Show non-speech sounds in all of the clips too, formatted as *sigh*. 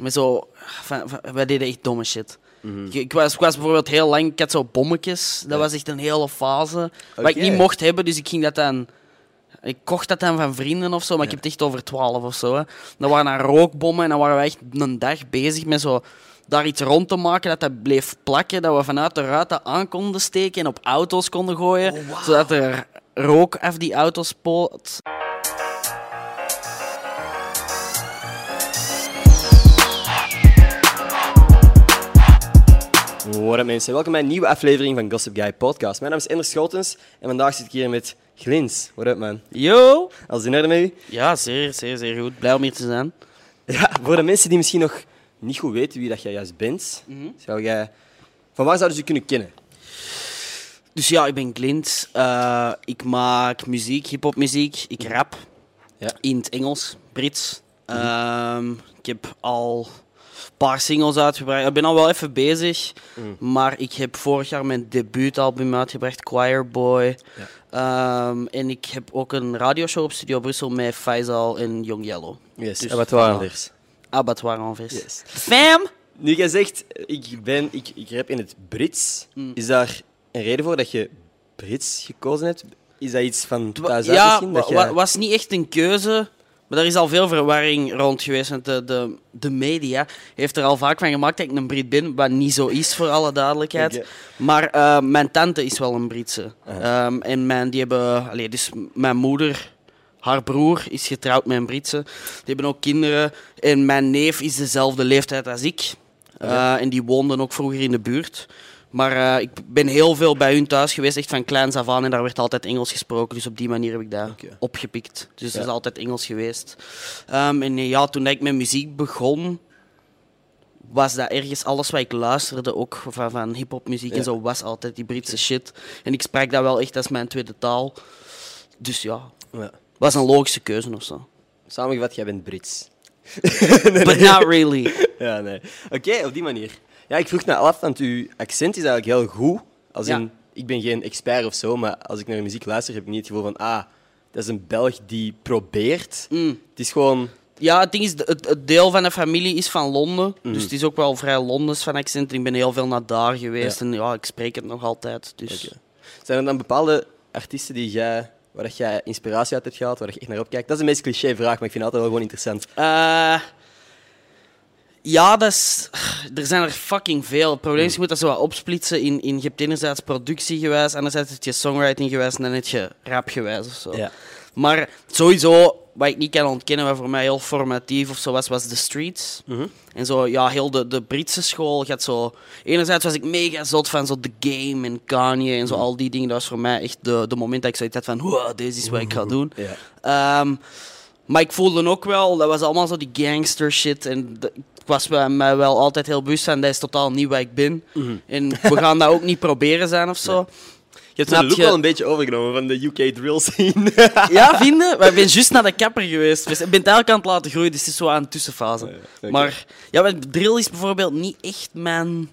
Met zo, van, van- wij deden echt domme shit. ik, ik was, ik was bijvoorbeeld heel lang, ik had zo bommetjes. Dat was echt een hele fase. Wat ik niet mocht hebben, dus ik ging dat dan... Ik kocht dat dan van vrienden of zo, maar ik heb het echt over 12 of zo. Hè. Dat waren dan rookbommen en dan waren we echt een dag bezig met zo daar iets rond te maken dat dat bleef plakken, dat we vanuit de ruiten aan konden steken en op auto's konden gooien, zodat er rook af die auto's spoot. What up mensen, welkom bij een nieuwe aflevering van Gossip Guy Podcast. Mijn naam is Ender Schotens en vandaag zit ik hier met Glins. What up man? Yo! Alles in orde met u? Ja, zeer, zeer, zeer goed. Blij om hier te zijn. Ja, voor de mensen die misschien nog niet goed weten wie dat jij juist bent, zou jij... Van waar zouden ze je kunnen kennen? Dus ja, ik ben Clint. Eh, ik maak muziek, hip-hop-muziek. Ik rap Ja. in het Engels, Brits. Ehm, ik heb al paar singles uitgebracht. Ik ben al wel even bezig, maar ik heb vorig jaar mijn debuutalbum uitgebracht, Choir Boy. Ehm, en ik heb ook een radioshow op Studio Brussel met Faisal en Young Yellow. Yes, Dus? Abattoir. Yes. Fam! Nu, jij zegt, ik, ben, ik, ik rap in het Brits. Is daar een reden voor dat je Brits gekozen hebt? Is dat iets van thuis ja, misschien? Dat jij- was niet echt een keuze. Maar er is al veel verwarring rond geweest. Want de, de, de media heeft er al vaak van gemaakt dat ik een Brit ben. Wat niet zo is, voor alle duidelijkheid. Maar eh, mijn tante is wel een Britse. Ehm, en mijn, die hebben... Allee, dus mijn moeder... Haar broer is getrouwd met een Britse. Die hebben ook kinderen. En mijn neef is dezelfde leeftijd als ik. Eh, en die woonden ook vroeger in de buurt. Maar eh, ik ben heel veel bij hun thuis geweest, echt van kleins af aan. En daar werd altijd Engels gesproken. Dus op die manier heb ik dat opgepikt. Dus het is altijd Engels geweest. Ehm, en ja, toen ik met muziek begon, was dat ergens alles wat ik luisterde, ook van, van hip-hop muziek Ja. en zo, was altijd die Britse shit. En ik sprak dat wel echt als mijn tweede taal. Dus ja, Ja. was een logische keuze of zo. Samengevat, jij bent Brits. *laughs* But not really. Ja, nee. Oké, op die manier. Ja, ik vroeg me af, want uw accent is eigenlijk heel goed. Als Ja. in, ik ben geen expert of zo, maar als ik naar uw muziek luister, heb ik niet het gevoel van, ah, dat is een Belg die probeert. Mm. Het is gewoon... Ja, het ding is, het, het deel van de familie is van Londen. Mhm. Dus het is ook wel vrij Londens van accent. Ik ben heel veel naar daar geweest en ja, ik spreek het nog altijd. Dus. Zijn er dan bepaalde artiesten die jij, waar jij inspiratie uit hebt gehaald, waar je echt naar opkijkt? Dat is de meest cliché vraag, maar ik vind het altijd wel gewoon interessant. Eh, ja, dat is, er zijn er fucking veel. Het probleem is, je moet dat zo wat opsplitsen in, in je hebt enerzijds productiegewijs, anderzijds heb je songwritinggewijs en dan heb je rapgewijs of zo. Ja. Maar sowieso, wat ik niet kan ontkennen, wat voor mij heel formatief of zo was, was The Streets. Mhm. En zo, ja, heel de, de Britse school gaat zo... Enerzijds was ik mega zot van zo The Game en Kanye en zo, Mhm. al die dingen. Dat was voor mij echt de, de moment dat ik zoiets had van, wow, deze is wat ik ga doen. Ja. Ehm, maar ik voelde ook wel, dat was allemaal zo die gangster shit. En de- ik was bij mij wel altijd heel bewust van, dat is totaal niet wat ik ben. Mhm. En we gaan dat ook niet *laughs* proberen zijn of zo. Je hebt de look je? wel een beetje overgenomen van de UK drill scene. *laughs* Ja, *laughs* vinden? Maar ik ben juist naar de kapper geweest. Dus Ik ben het eigenlijk aan het laten groeien, dus het is zo aan een tussenfase. Maar ja, drill is bijvoorbeeld niet echt mijn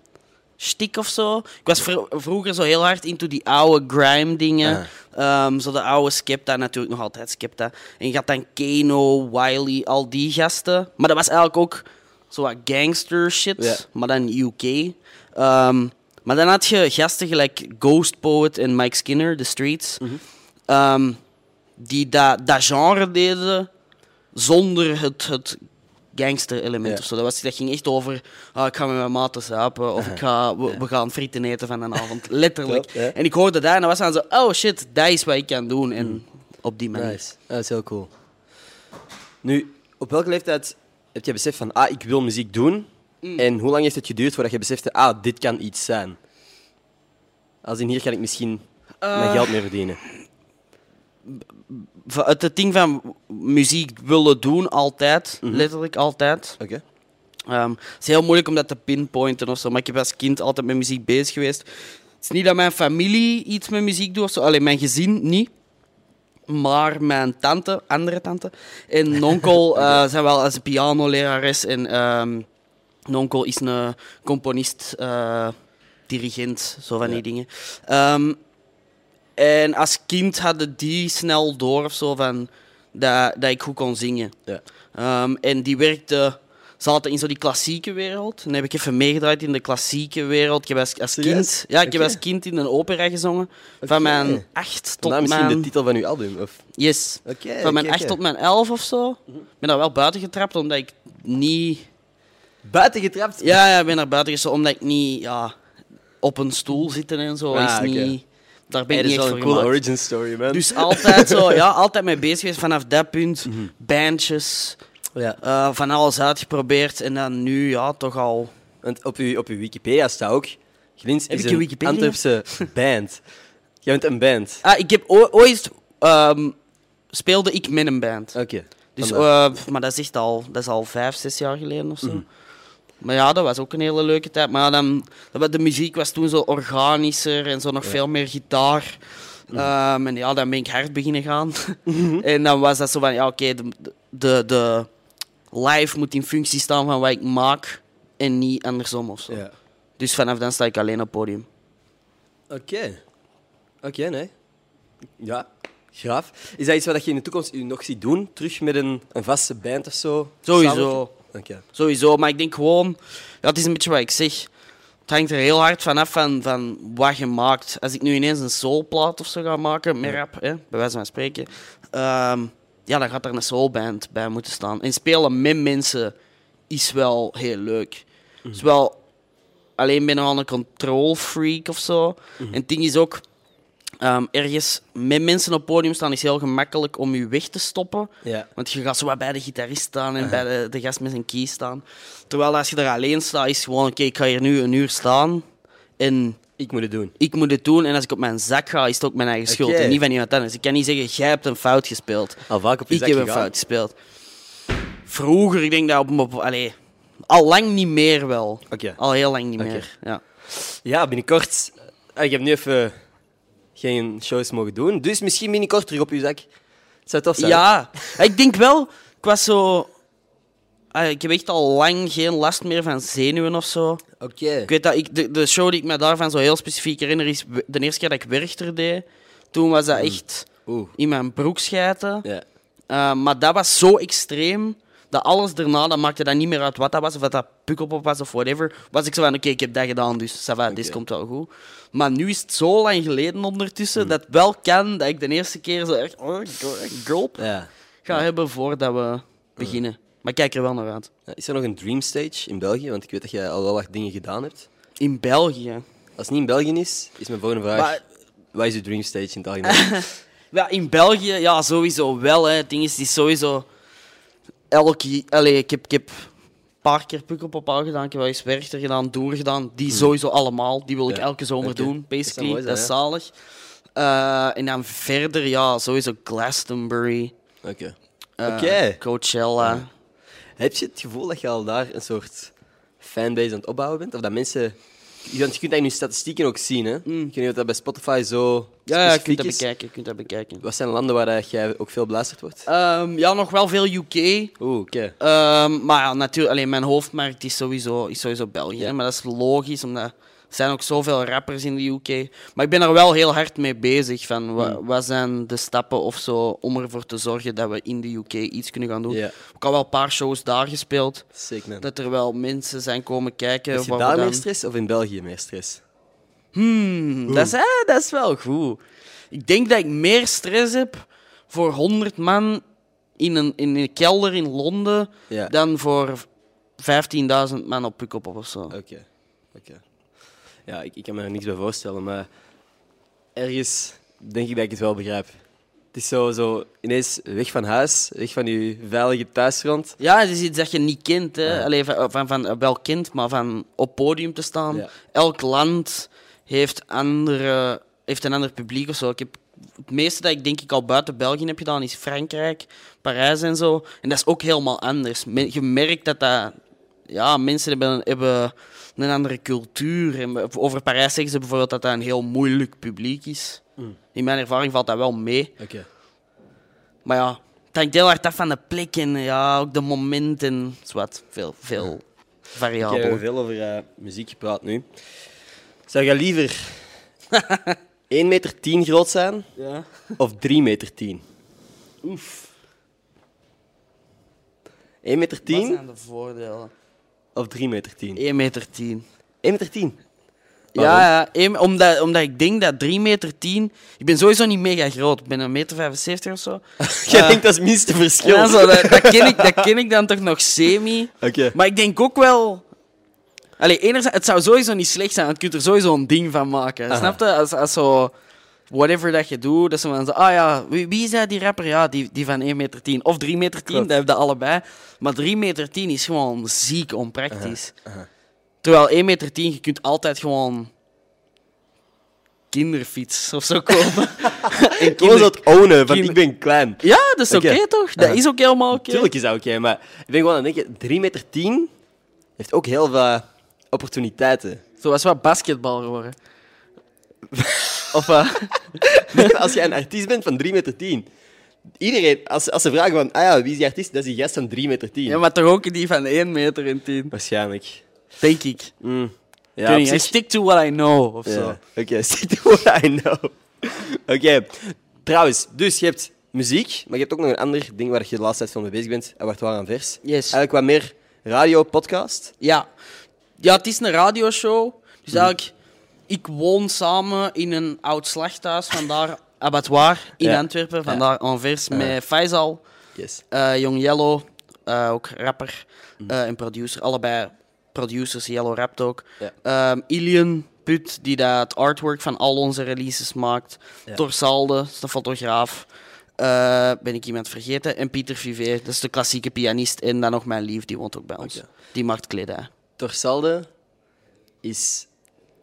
stik of zo. Ik was vro- vroeger zo heel hard into die oude grime dingen. Ehm, zo de oude Skepta, natuurlijk nog altijd Skepta. En je had dan Kano, Wiley, al die gasten. Maar dat was eigenlijk ook zo wat gangster shit, Ja. maar dan UK. Ehm, maar dan had je gasten gelijk Ghost Poet en Mike Skinner, The Streets. Ehm, die dat, dat genre deden zonder het, het gangster-element Ja. of zo. Dat, was, dat ging echt over, ah, ik ga met mijn maten zuipen of ik ga, we, we gaan frieten eten van een avond. *laughs* Letterlijk. Klopt, ja. En ik hoorde dat en dan was dan zo, oh shit, dat is wat ik kan doen. En op die manier. Nice. Dat is heel cool. Nu, op welke leeftijd heb je beseft van, ah, ik wil muziek doen? Mm. En hoe lang heeft het geduurd voordat je besefte, ah, dit kan iets zijn? Als in hier kan ik misschien Eh. mijn geld mee verdienen. Het, ding van muziek willen doen, altijd. Mhm. Letterlijk altijd. Oké. Ehm, het is heel moeilijk om dat te pinpointen of zo, maar ik heb als kind altijd met muziek bezig geweest. Het is niet dat mijn familie iets met muziek doet of zo, alleen mijn gezin niet. Maar mijn tante, andere tante, en een onkel *laughs* eh, zijn wel als pianolerares. En onkel is een componist, eh, dirigent, zo van die Ja. dingen. Ehm, en als kind hadden die snel door of zo van dat, dat ik goed kon zingen. Ja. Ehm, en die werkte zaten in zo die klassieke wereld. Dan heb ik even meegedraaid in de klassieke wereld. Ik heb als, als kind, ja, ik heb als kind in een opera gezongen. Van mijn acht tot Vandaar misschien mijn... de titel van uw album. Of... Yes. Van mijn acht tot mijn elf of zo. Ik ben daar wel buiten getrapt, omdat ik niet... Buiten getrapt? Ja, ja, ik ben naar buiten gestopt, omdat ik niet... Ja, op een stoel zitten en zo Ah, is niet... Daar ben Hey, ik dat niet is echt voor een cool gemaakt. origin story, man. Dus altijd zo, *laughs* ja, altijd mee bezig geweest vanaf dat punt. Mhm. Bandjes, ja. eh, van alles uitgeprobeerd. En dan nu, ja, toch al... Want op uw, op uw Wikipedia staat ook... Glins Heb is ik een? Antwerpse *laughs* band. Jij bent een band. Ah, ik heb ooit... ehm, speelde ik met een band. Oké. Dus, eh, maar dat is echt al, dat is al vijf, zes jaar geleden of zo. Mhm. Maar ja, dat was ook een hele leuke tijd. Maar dan, de muziek was toen zo organischer en zo nog veel meer gitaar. Mhm. Ehm, en ja, dan ben ik hard beginnen gaan. *laughs* en dan was dat zo van, ja oké, de, de, de live moet in functie staan van wat ik maak en niet andersom of zo. Ja. Dus vanaf dan sta ik alleen op podium. Oké. Oké, nee. Ja, graaf. Is dat iets wat je in de toekomst nog ziet doen? Terug met een, een vaste band of zo? Sowieso. Oké. Sowieso, maar ik denk gewoon, ja, het is een beetje wat ik zeg. Het hangt er heel hard vanaf van, van wat je maakt. Als ik nu ineens een soulplaat of zo ga maken, met rap, hè, bij wijze van spreken, ehm, ja, dan gaat er een soulband bij moeten staan. En spelen met mensen is wel heel leuk. Is wel, alleen ben ik al een control freak of zo. En het ding is ook, ehm, ergens met mensen op het podium staan is heel gemakkelijk om je weg te stoppen. Want je gaat zo wat bij de gitarist staan en bij de, de gast met zijn key staan. Terwijl als je er alleen staat, is gewoon, oké, ik ga hier nu een uur staan en Ik moet het doen. ik moet het doen. En als ik op mijn zak ga, is het ook mijn eigen schuld en niet van iemand anders. Ik kan niet zeggen, jij hebt een fout gespeeld. Al vaak op je Ik zak heb een fout gespeeld. Vroeger, ik denk dat op... op allee, al lang niet meer wel. Oké. Al heel lang niet meer. Ja. Ja, binnenkort. Ah, Ik heb nu even geen shows mogen doen. Dus misschien binnenkort terug op je zak. Het zou tof zijn. ja, ik denk wel... Ik was zo... ah, Ik heb echt al lang geen last meer van zenuwen of zo. Oké. Ik weet dat ik, de, de show die ik me daarvan zo heel specifiek herinner is de eerste keer dat ik Werchter deed. Toen was dat echt Oeh. in mijn broek schijten. Ja. Uh, maar dat was zo extreem dat alles daarna, dat maakte dat niet meer uit wat dat was, of dat dat pukkelpop was of whatever. Was ik zo van, oké, ik heb dat gedaan, dus ça va, dit komt wel goed. Maar nu is het zo lang geleden ondertussen Hmm. dat het wel kan dat ik de eerste keer zo echt oh, gulp ga hebben voordat we beginnen. Maar ik kijk er wel naar uit. Ja, Is er nog een dream stage in België? Want ik weet dat jij al wel wat dingen gedaan hebt. In België. Als het niet in België is, is mijn volgende vraag. Maar- Wat is je dream stage in het algemeen? *laughs* Ja, in België, ja, sowieso wel. Hè. Het ding is, is sowieso... Elk... j- Allee, ik heb, ik heb een paar keer Pukkelpop al gedaan. Ik heb wel eens Werchter gedaan, Doer gedaan. Die sowieso allemaal. Die wil ik Hmm. Ja, elke zomer doen, Dat basically. Dat, is zalig. Eh, en dan verder, ja, sowieso Glastonbury. Oké. eh, Oké. Coachella. Heb je het gevoel dat je al daar een soort fanbase aan het opbouwen bent? Of dat mensen... Want je kunt dat in je statistieken ook zien, hè? Ik weet niet of dat bij Spotify zo Mm. Ja, ja, je kunt dat is. bekijken. Je kunt dat bekijken. Wat zijn landen waar dat jij ook veel beluisterd wordt? Ehm, ja, nog wel veel UK. Oeh, oké. Ehm, maar ja, natuurlijk, alleen mijn hoofdmarkt is sowieso, is sowieso België. Maar dat is logisch, omdat er zijn ook zoveel rappers in de UK. Maar ik ben er wel heel hard mee bezig. Van, wa- wat zijn de stappen of zo om ervoor te zorgen dat we in de UK iets kunnen gaan doen. Ja. Ik heb al wel een paar shows daar gespeeld. Sick, man. Dat er wel mensen zijn komen kijken. Heb je daar dan- meer stress of in België meer stress? Hmm, dat, is, eh, dat is wel goed. Ik denk dat ik meer stress heb voor 100 man in een, in een kelder in Londen Ja. dan voor 15.000 man op Pukkelpop of zo. Oké. Oké. Ja, ik, ik kan me er niks bij voorstellen, maar ergens denk ik dat ik het wel begrijp. Het is zo, zo ineens weg van huis, weg van je veilige thuisgrond. Ja, het is iets dat je niet kent. Hè. Ja. Allee, van, van, van, wel kent, maar van op podium te staan. Ja. Elk land heeft, andere, heeft een ander publiek of zo. Ik heb, het meeste dat ik denk ik al buiten België heb gedaan is Frankrijk, Parijs en zo. En dat is ook helemaal anders. Je merkt dat dat... Ja, mensen hebben, hebben een andere cultuur. En over Parijs zeggen ze bijvoorbeeld dat dat een heel moeilijk publiek is. In mijn ervaring valt dat wel mee. Oké. Maar ja, het hangt heel hard af van de plek en ja, ook de momenten. Zwat, veel, veel Ik variabel. heb veel over eh, muziek gepraat nu. Zou jij liever *laughs* 1 meter 10 groot zijn Ja. of 3 meter 10? Oef. 1 1 meter Wat 10 zijn de voordelen? Of 3 meter 10? 1 meter 10. 1 meter 10. Ja, Waarom? ja omdat, omdat ik denk dat 3 meter 10... Ik ben sowieso niet mega groot. Ik ben een meter 75 of zo. *laughs* Jij Eh, denkt dat is het minste verschil. zo, dat, dat, ken ik, dat *laughs* ken ik dan toch nog semi. Oké. Maar ik denk ook wel... Allee, enerzijds, het zou sowieso niet slecht zijn, want je kunt er sowieso een ding van maken. Aha. Snap je? Als, als zo... Whatever dat je doet, dat ze van zo... Ah ja, wie, wie is dat, die rapper? Ja, die, die van 1 meter 10. Of 3 meter 10, Klopt. dat heb je allebei. Maar 3 meter 10 is gewoon ziek onpraktisch. Terwijl 1 meter 10, je kunt altijd gewoon... Kinderfiets of zo kopen. *laughs* En Gewoon kinder- zo het ownen van kinder- ik ben klein. Ja, dat is oké toch? Dat is ook helemaal oké. Tuurlijk is dat oké, maar ik ben gewoon aan het denken, 3 meter 10 heeft ook heel veel opportuniteiten. Zo was wat basketbal geworden. *laughs* of wat? *laughs* als jij een artiest bent van 3 meter 10, iedereen, als, als ze vragen van, ah ja, wie is die artiest? Dat is die gast van 3 meter 10. Ja, maar toch ook die van 1 meter en 10. Waarschijnlijk. Denk ik. Mm. Ja, Ja, op I zich- stick to what I know, of Ja. zo. Oké, *laughs* stick to what I know. Oké, trouwens, dus je hebt muziek, maar je hebt ook nog een ander ding waar je de laatste tijd veel mee bezig bent, Abattoir aan vers. Yes. Eigenlijk wat meer radio, podcast. Ja. Ja, het is een radioshow. Dus eigenlijk, ik woon samen in een oud slachthuis, vandaar abattoir in Ja. Antwerpen, vandaar Anvers, met Faisal, Yes. eh Young Yellow, eh, ook rapper eh, en producer. Allebei producers, Yellow rapt ook. Ehm, Ilian Put, die dat het artwork van al onze releases maakt. Ja. Torsalde, de fotograaf. Eh, ben ik iemand vergeten? En Pieter Vivet, dat is de klassieke pianist. En dan nog mijn lief, die woont ook bij ons. Die maakt kledij. Torsalde is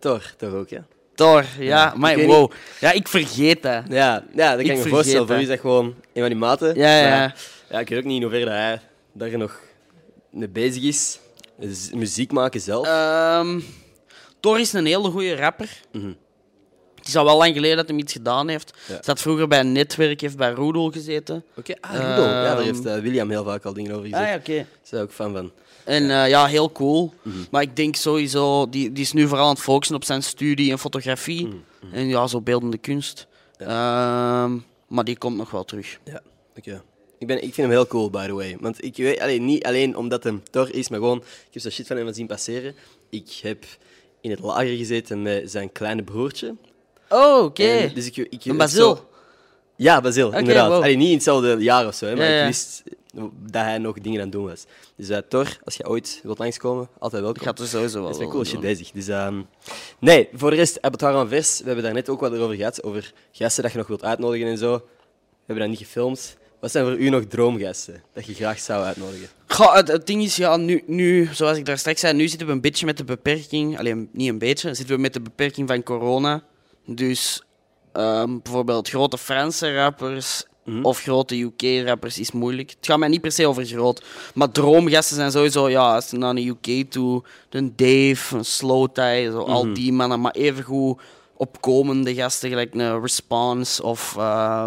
Tor, toch ook, ja? Thor, ja, maar wow. Ja, ik vergeet dat. Ja, ja dat Ik kan ik me voorstellen. Voor u is dat gewoon een van die maten. Ja, ja, ja. Maar, ja, ik weet ook niet in hoeverre dat hij daar nog mee bezig is. Dus muziek maken zelf. Ehm Thor is een hele goede rapper. Mhm. Het is al wel lang geleden dat hij iets gedaan heeft. Ja. Zat vroeger bij een netwerk, heeft bij Roedel gezeten. Oké, ah, Rudolf. ja, daar Ehm, heeft eh, William heel vaak al dingen over gezegd. Ah ja, Daar oké. is hij ook fan van. En eh, ja, heel cool. Mhm. Maar ik denk sowieso, die, die is nu vooral aan het focussen op zijn studie en fotografie. Mhm, En ja, zo beeldende kunst. Ehm, maar die komt nog wel terug. Ja, oké. Ik, ben, ik vind hem heel cool, by the way. Want ik weet, allee, niet alleen omdat hem Thor is, maar gewoon, ik heb zo shit van hem zien passeren. Ik heb in het lager gezeten met zijn kleine broertje. Oh, oké. En Dus ik, ik, Basil. zo- Ja, Basil, inderdaad. wow. Allee, niet in hetzelfde jaar of zo, hè, maar Ja, ja. ik wist dat hij nog dingen aan het doen was. Dus uh, Thor, als je ooit wilt langskomen, altijd welkom. Ik ga er sowieso wel Dat is cool, shit doen. bezig. Dus, ehm, nee, voor de rest, Abattoir aan vers. We hebben daar net ook wat over gehad, over gasten dat je nog wilt uitnodigen en zo. We hebben dat niet gefilmd. Wat zijn voor u nog droomgasten dat je graag zou uitnodigen? Goh, het, het ding is, ja, nu, nu, zoals ik daar straks zei, nu zitten we een beetje met de beperking, alleen niet een beetje, zitten we met de beperking van corona. Dus ehm, bijvoorbeeld grote Franse rappers Mhm. of grote UK-rappers is moeilijk. Het gaat mij niet per se over groot, maar droomgasten zijn sowieso, ja, als je naar de UK toe, een Dave, een Slow Tie, zo, Mhm. al die mannen, maar evengoed opkomende gasten, gelijk een Response of eh,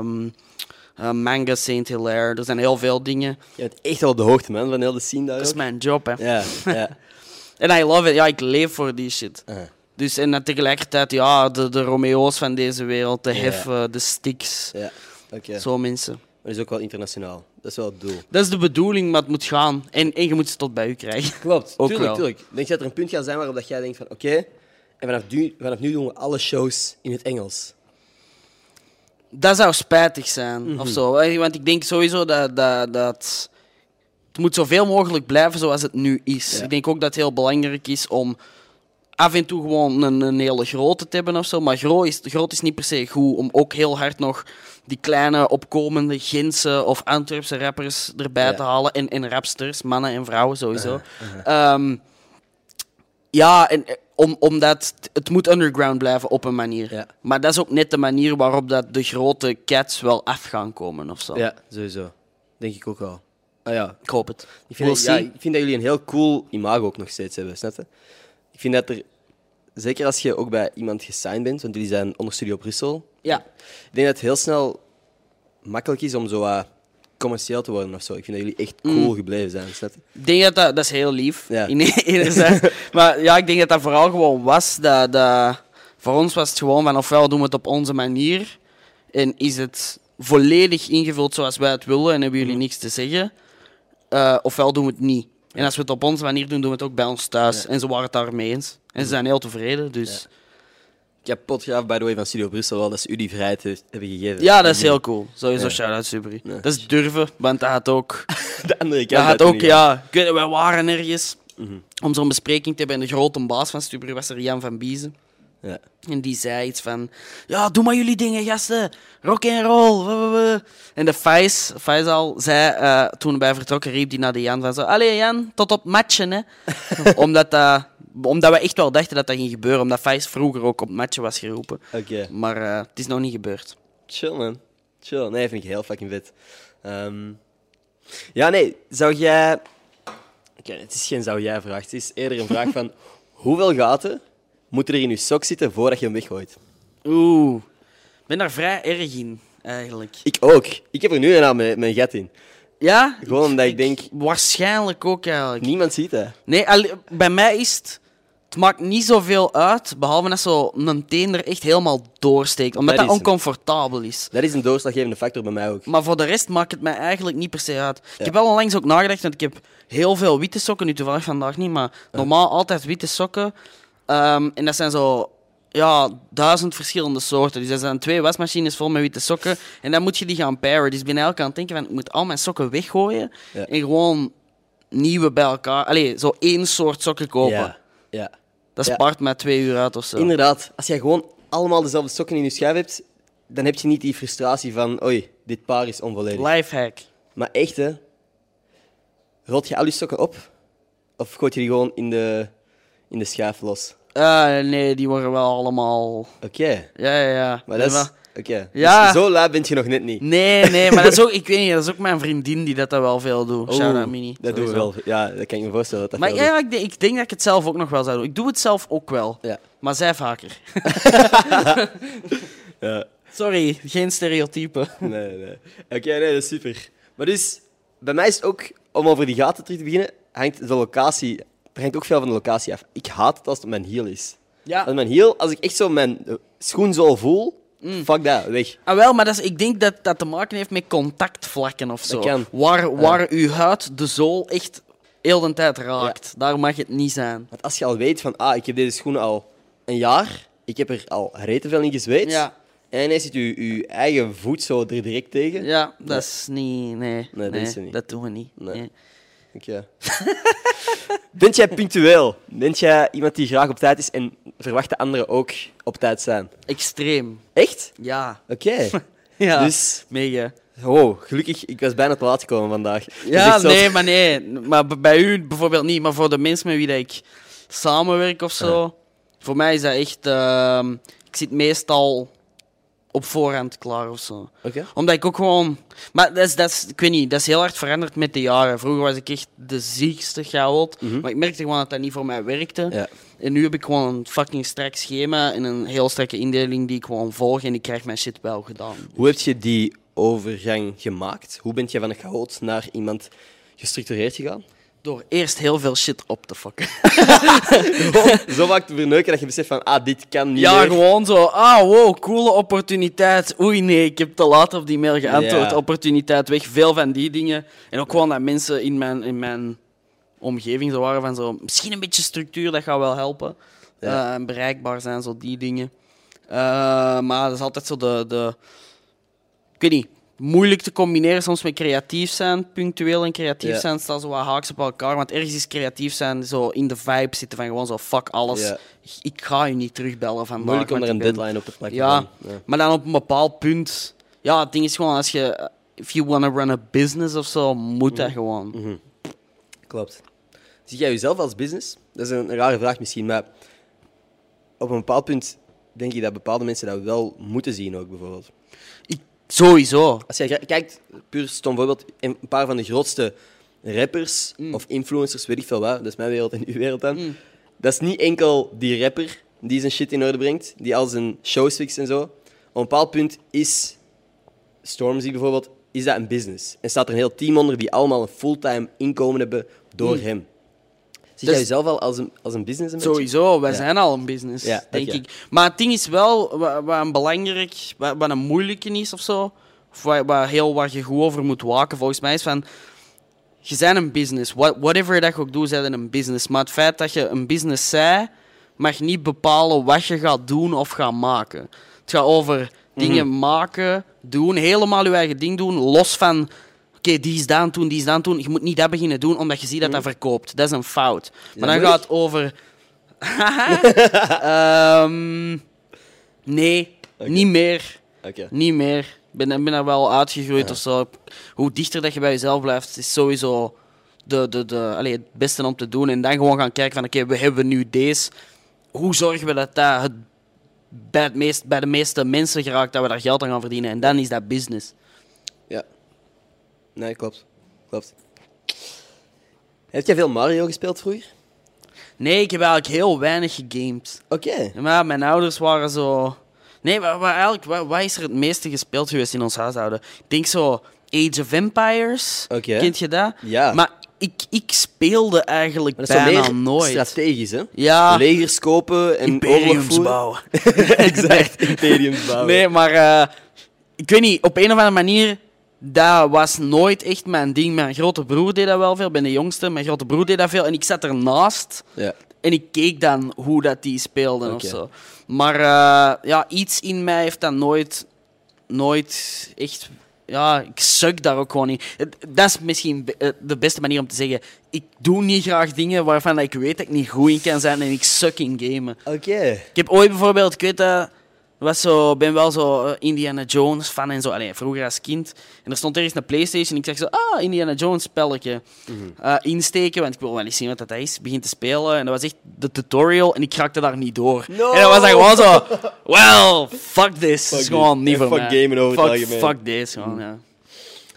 Manga Saint Hilaire. Er zijn heel veel dingen. Je bent echt wel op de hoogte, man, van heel de scene daar Dat is mijn job, hè. Ja, ja. *laughs* En I love it. Ja, ik leef voor die shit. Uh, Dus en tegelijkertijd, ja, de, de Romeo's van deze wereld, de. Heffen, de Sticks. ja. Oké. Zo mensen. Maar dat is ook wel internationaal. Dat is wel het doel. Dat is de bedoeling, maar het moet gaan. En, en je moet ze tot bij u krijgen. Klopt, Ook tuurlijk, wel. tuurlijk. Denk je dat er een punt gaat zijn waarop dat jij denkt van oké, en vanaf nu, vanaf nu doen we alle shows in het Engels. Dat zou spijtig zijn, Mhm. of zo. Eh, Want ik denk sowieso dat, dat, dat... Het moet zoveel mogelijk blijven zoals het nu is. Ja. Ik denk ook dat het heel belangrijk is om af en toe gewoon een, een hele grote te hebben of zo. Maar groot is, groot is niet per se goed. Om ook heel hard nog die kleine opkomende Gentse of Antwerpse rappers erbij Ja. te halen. En, en rapsters, mannen en vrouwen sowieso. Ehm, ja, en, eh, om, omdat het- moet underground blijven op een manier. Ja. Maar dat is ook net de manier waarop dat de grote cats wel af gaan komen of zo. Ja, sowieso. Denk ik ook wel. Ah ja, Ik hoop het. ik vind, We'll dat, ja, ik vind dat jullie een heel cool imago ook nog steeds hebben, snap je? Ik vind dat er, zeker als je ook bij iemand gesigned bent, want jullie zijn onder Studio Brussel, Ja. ik denk dat het heel snel makkelijk is om zo commercieel te worden of zo. Ik vind dat jullie echt cool gebleven zijn, snap je? Ik denk dat dat, dat is heel lief. Ja. In *laughs* enerzijds. maar ja, ik denk dat dat vooral gewoon was. Dat, dat, voor ons was het gewoon van ofwel doen we het op onze manier. En is het volledig ingevuld zoals wij het willen en hebben jullie niks te zeggen. eh, ofwel doen we het niet. En als we het op onze manier doen, doen we het ook bij ons thuis. Ja. En ze waren het daarmee eens. En ze zijn heel tevreden, dus... Ik heb potgraaf, by the way, van Studio Brussel wel dat ze u die vrijheid hebben gegeven. Ja, dat is heel cool. Sowieso shout-out Subri. Dat is durven, want dat had ook... *laughs* De andere kant. Dat had ook, ja... Wij waren ergens Mhm. om zo'n bespreking te hebben. En de grote baas van Subri was er Jan van Biezen. Ja. En die zei iets van... Ja, doe maar jullie dingen, gasten. Rock and roll. wuh, wuh, wuh." En de Fais, Faisal zei... eh, toen wij vertrokken, riep hij naar de Jan van zo... Allee, Jan, tot op matchen, hè. *laughs* omdat, dat omdat we echt wel dachten dat dat ging gebeuren. Omdat Fais vroeger ook op matchen was geroepen. Oké. Maar eh, het is nog niet gebeurd. Chill, man. Chill. Nee, vind ik heel fucking vet. Ehm, ja, nee. Zou jij... Oké, het is geen zou jij vraag. Het is eerder een vraag van... *laughs* Hoeveel gaten moeten er in je sok zitten voordat je hem weggooit? Oeh. Ik ben daar vrij erg in, eigenlijk. Ik ook. Ik heb er nu een aan mijn, mijn gat in. Ja? Gewoon omdat ik denk... Waarschijnlijk ook, eigenlijk. Niemand ziet dat. Nee, bij mij is het... Het maakt niet zoveel uit, behalve als zo'n teen er echt helemaal doorsteekt. Omdat Dat dat, is hem. oncomfortabel is. Dat is een doorslaggevende factor bij mij ook. Maar voor de rest maakt het mij eigenlijk niet per se uit. Ik heb wel onlangs ook nagedacht, want ik heb heel veel witte sokken. Nu toevallig vandaag niet, maar normaal altijd witte sokken. Ehm, en dat zijn zo... Ja, duizend verschillende soorten. Dus dat zijn twee wasmachines vol met witte sokken. En dan moet je die gaan pairen. Dus ik ben eigenlijk aan het denken van... Ik moet al mijn sokken weggooien. Ja. En gewoon nieuwe bij elkaar... Allee, zo één soort sokken kopen. Ja. ja. Dat Ja. spaart mij twee uur uit of zo. Inderdaad. Als jij gewoon allemaal dezelfde sokken in je schuif hebt, dan heb je niet die frustratie van oei, dit paar is onvolledig. Lifehack. Maar echt, hè. Rolt je al je sokken op? Of gooit je die gewoon in de, in de schuif los? Ah, nee, die worden wel allemaal... Oké. Ja, ja, ja. Maar dat is... Oké. Ja. Dus zo laat bent je nog net niet. Nee, nee, maar dat is *laughs* ook, ik weet niet, dat is ook mijn vriendin die dat, dat wel veel doet. Shout out Oeh, Mini. Dat doen we sowieso. wel. Ja, dat kan ik me voorstellen. Dat dat Maar ja, ik denk, ik denk dat ik het zelf ook nog wel zou doen. Ik doe het zelf ook wel. Ja. Maar zij vaker. *laughs* ja. Sorry, geen stereotype. Nee, nee. Oké, nee, dat is super. Maar dus, bij mij is het ook, om over die gaten terug te beginnen, hangt de locatie... Hangt ook veel van de locatie af. Ik haat het als het mijn hiel is. Ja. Als mijn hiel, als ik echt zo mijn eh, schoen zo voel, fuck dat, weg. Ah, wel, maar dat is, ik denk dat dat te maken heeft met contactvlakken of zo. Kan. Waar, waar uw huid de zool echt heel de tijd raakt. Daar mag het niet zijn. Want als je al weet van, ah, ik heb deze schoenen al een jaar, ik heb er al rete veel in gezweet, Ja. en ineens zit je je eigen voet zo er direct tegen. Ja, dat is niet... Nee, Nee, dat is niet. dat doen we niet. Nee. Nee. Oké. Bent jij punctueel? Bent jij iemand die graag op tijd is en verwacht de anderen ook op tijd zijn? Extreem. Echt? Ja. Oké. *laughs* Ja, Dus, mega. oh, gelukkig, ik was bijna te laat gekomen vandaag. Dus Ja, nee, maar nee. Maar bij u bijvoorbeeld niet. Maar voor de mensen met wie dat ik samenwerk of zo, voor mij is dat echt. ehm, ik zit meestal op voorhand klaar of zo. Omdat ik ook gewoon. Maar dat is, dat is, ik weet niet, dat is heel hard veranderd met de jaren. Vroeger was ik echt de ziekste chaot. Maar ik merkte gewoon dat dat niet voor mij werkte. Mhm. Ja. En nu heb ik gewoon een fucking strak schema en een heel strakke indeling die ik gewoon volg. En ik krijg mijn shit wel gedaan. Hoe heb je die overgang gemaakt? Hoe ben je van een chaot naar iemand gestructureerd gegaan? Door eerst heel veel shit op te fucken. *laughs* Zo vaak te verneuken dat je beseft van, ah, dit kan niet Ja, meer. gewoon zo. Ah, wow, coole opportuniteit. Oei, nee, ik heb te laat op die mail geantwoord. Ja. Opportuniteit weg. Veel van die dingen. En ook gewoon dat mensen in mijn, in mijn omgeving zo waren van zo... Misschien een beetje structuur, dat gaat wel helpen. Ja. Eh, en bereikbaar zijn, zo die dingen. Eh, maar dat is altijd zo de, de... Ik weet niet. Moeilijk te combineren soms met creatief zijn. Punctueel en creatief zijn staan zo wat haaks op elkaar. Want ergens is creatief zijn zo in de vibe zitten van gewoon zo fuck alles. Ik ga je niet terugbellen vandaag. Moeilijk om er een ben- deadline op te plakken. Ja, maar dan op een bepaald punt... Ja, het ding is gewoon, als je... If you want to run a business of zo, moet Mhm. dat gewoon. Klopt. Zie jij jezelf als business? Dat is een, een rare vraag misschien, maar op een bepaald punt denk ik dat bepaalde mensen dat wel moeten zien ook, bijvoorbeeld. Sowieso. Als jij kijkt, puur stom voorbeeld, een paar van de grootste rappers Mm. of influencers, weet ik veel wat, dat is mijn wereld en uw wereld dan. Dat is niet enkel die rapper die zijn shit in orde brengt, die al zijn shows fixt en zo. Op een bepaald punt is Stormzy bijvoorbeeld, is dat een business. En staat er een heel team onder die allemaal een fulltime inkomen hebben door hem. Zie Dus- jij jezelf al als een, als een business een beetje? Sowieso, wij Ja. zijn al een business, Ja, denk ik. Maar het ding is wel, wat, wat een belangrijk, wat, wat een moeilijke is of zo, of waar, waar heel waar je goed over moet waken, volgens mij is van, je bent een business. What, whatever dat je ook doet, zijn een business. Maar het feit dat je een business zij, mag niet bepalen wat je gaat doen of gaat maken. Het gaat over dingen maken, doen, helemaal je eigen ding doen, los van... Oké, die is daan doen, die is daan doen. Je moet niet dat beginnen doen, omdat je ziet dat dat verkoopt. Dat is een fout. Maar dan gaat het over... *laughs* Ehm, nee, niet meer. Niet meer. Ik ben, ben er wel uitgegroeid of zo. Hoe dichter dat je bij jezelf blijft, is sowieso de, de, de, allee, het beste om te doen. En dan gewoon gaan kijken van, oké, we hebben nu deze. Hoe zorgen we dat dat het bij, het meest, bij de meeste mensen geraakt, dat we daar geld aan gaan verdienen. En dan is dat business. Nee, klopt. Klopt. Heb jij veel Mario gespeeld vroeger? Nee, ik heb eigenlijk heel weinig gegamed. Oké. Maar mijn ouders waren zo... Nee, maar, maar eigenlijk, wat, wat is er het meeste gespeeld geweest in ons huishouden? Ik denk zo Age of Empires. Oké. Kent je dat? Ja. Maar ik, ik speelde eigenlijk bijna nooit. strategisch, hè? Ja. Legers kopen en Imperiums bouwen. *laughs* exact, imperiums *laughs* bouwen. Nee, maar eh, ik weet niet, op een of andere manier, dat was nooit echt mijn ding. Mijn grote broer deed dat wel veel, ik ben de jongste. Mijn grote broer deed dat veel en ik zat ernaast Ja. en ik keek dan hoe dat die speelden of zo. Maar eh, ja, iets in mij heeft dat nooit, nooit echt. Ja, ik suk daar ook gewoon. Het- Dat is misschien eh, de beste manier om te zeggen. Ik doe niet graag dingen waarvan ik weet dat ik niet goed in kan zijn en ik suk in gamen. Oké. Ik heb ooit bijvoorbeeld, ik weet dat, was zo, ben wel zo eh, Indiana Jones fan en zo. Allee, vroeger als kind. En er stond ergens een PlayStation. En ik zeg zo, ah, Indiana Jones spelletje. Eh, insteken, want ik wil wel eens zien wat dat is. Begin te spelen. En dat was echt de tutorial. En ik raakte daar niet door. No! En dan was dat gewoon zo, *laughs* well, fuck this. Fuck gewoon niet voor fuck gamen over het fuck, algemeen. fuck this, gewoon, ja.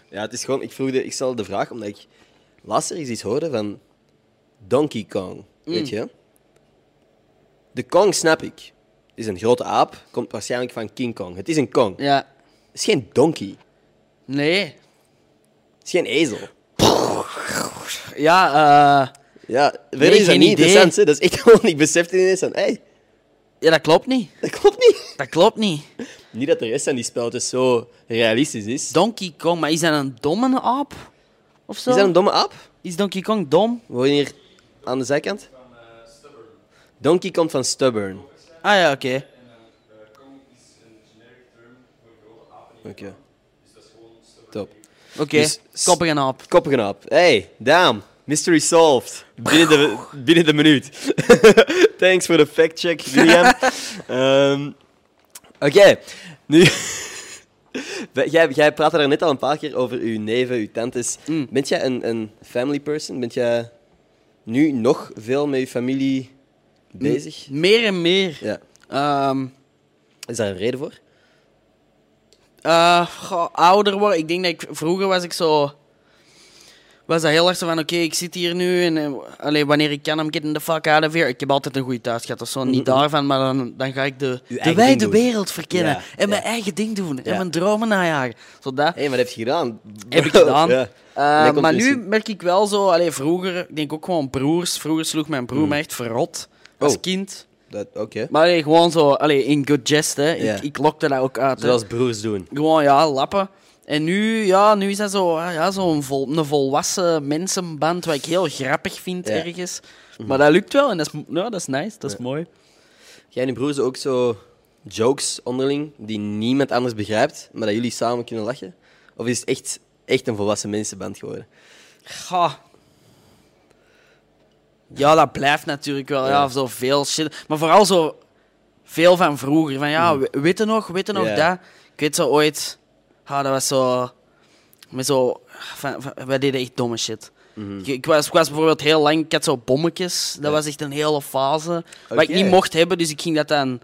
Ja, het is gewoon... Ik, vroeg de, ik stelde de vraag omdat ik laatst ergens iets hoorde van Donkey Kong. Weet je? De Kong snap ik. Het is een grote aap. Komt waarschijnlijk van King Kong. Het is een Kong. Ja. Het is geen donkey. Nee. Het is geen ezel. Ja, eh, Ja, verder Nee, is dat geen niet idee. interessant. Hè? Dat is echt *laughs* gewoon... Ik besefte ineens van... Hey, ja, dat klopt niet. dat klopt niet. Dat klopt niet. Niet dat de rest van die spelletjes zo realistisch is. Donkey Kong, maar is dat een domme aap? Of zo? Is dat een domme aap? Is Donkey Kong dom? We hier aan de zijkant. Donkey komt van stubborn. Ah ja, oké. Oké. Top. Oké, Dus- koppige aap. Koppige aap. Hey, damn. Mystery solved. Binnen de, *laughs* binnen de minuut. *laughs* Thanks voor de fact-check, *laughs* William. Ehm, Oké, nu... jij, jij praatte daar net al een paar keer over uw neven, uw tantes. Mm. Bent jij een, een family person? Bent jij nu nog veel met je familie bezig? Meer en meer. Ja. Ehm, Is daar een reden voor? eh, goh, ouder worden. Ik denk dat ik... Vroeger was ik zo... Was dat heel erg zo van, oké, ik zit hier nu en eh, allee, wanneer ik kan, I'm getting the fuck out of here. Ik heb altijd een goede thuis gehad of zo. *laughs* Niet daarvan, maar dan, dan ga ik de, de wijde wereld verkennen. Ja, en mijn eigen ding doen. En mijn dromen najagen. Zo dat. Hé, hey, wat heb je gedaan? Heb ik gedaan. *laughs* Ja. Eh, maar nu merk ik wel zo, allee, vroeger, ik denk ook gewoon broers. Vroeger sloeg mijn broer me echt verrot als. Oh. kind. Dat- Oké. Maar allee, gewoon zo, allee, in good jest, hè. Ja. Ik, ik lokte dat ook uit. hè. Zoals broers doen. Gewoon, ja, lappen. En nu, ja, nu is dat zo, ah, ja, zo'n vol, een volwassen mensenband, wat ik heel grappig vind Ja. ergens. Maar dat lukt wel en dat is, ja, dat is nice, dat is mooi. Jij en je broers ook zo jokes onderling die niemand anders begrijpt, maar dat jullie samen kunnen lachen? Of is het echt, echt een volwassen mensenband geworden? Ga. Ja, dat blijft natuurlijk wel. Ja, Ja. zo veel shit. Maar vooral zo veel van vroeger. Van ja, we- weet je nog, weet je nog Ja. dat? Ik weet zo ooit. Ah, dat was zo. Met zo van, van- wij deden echt domme shit. Ik, ik was, ik was bijvoorbeeld heel lang. Ik had zo bommetjes. Dat Ja. was echt een hele fase. Wat ik niet mocht hebben, dus ik ging dat dan.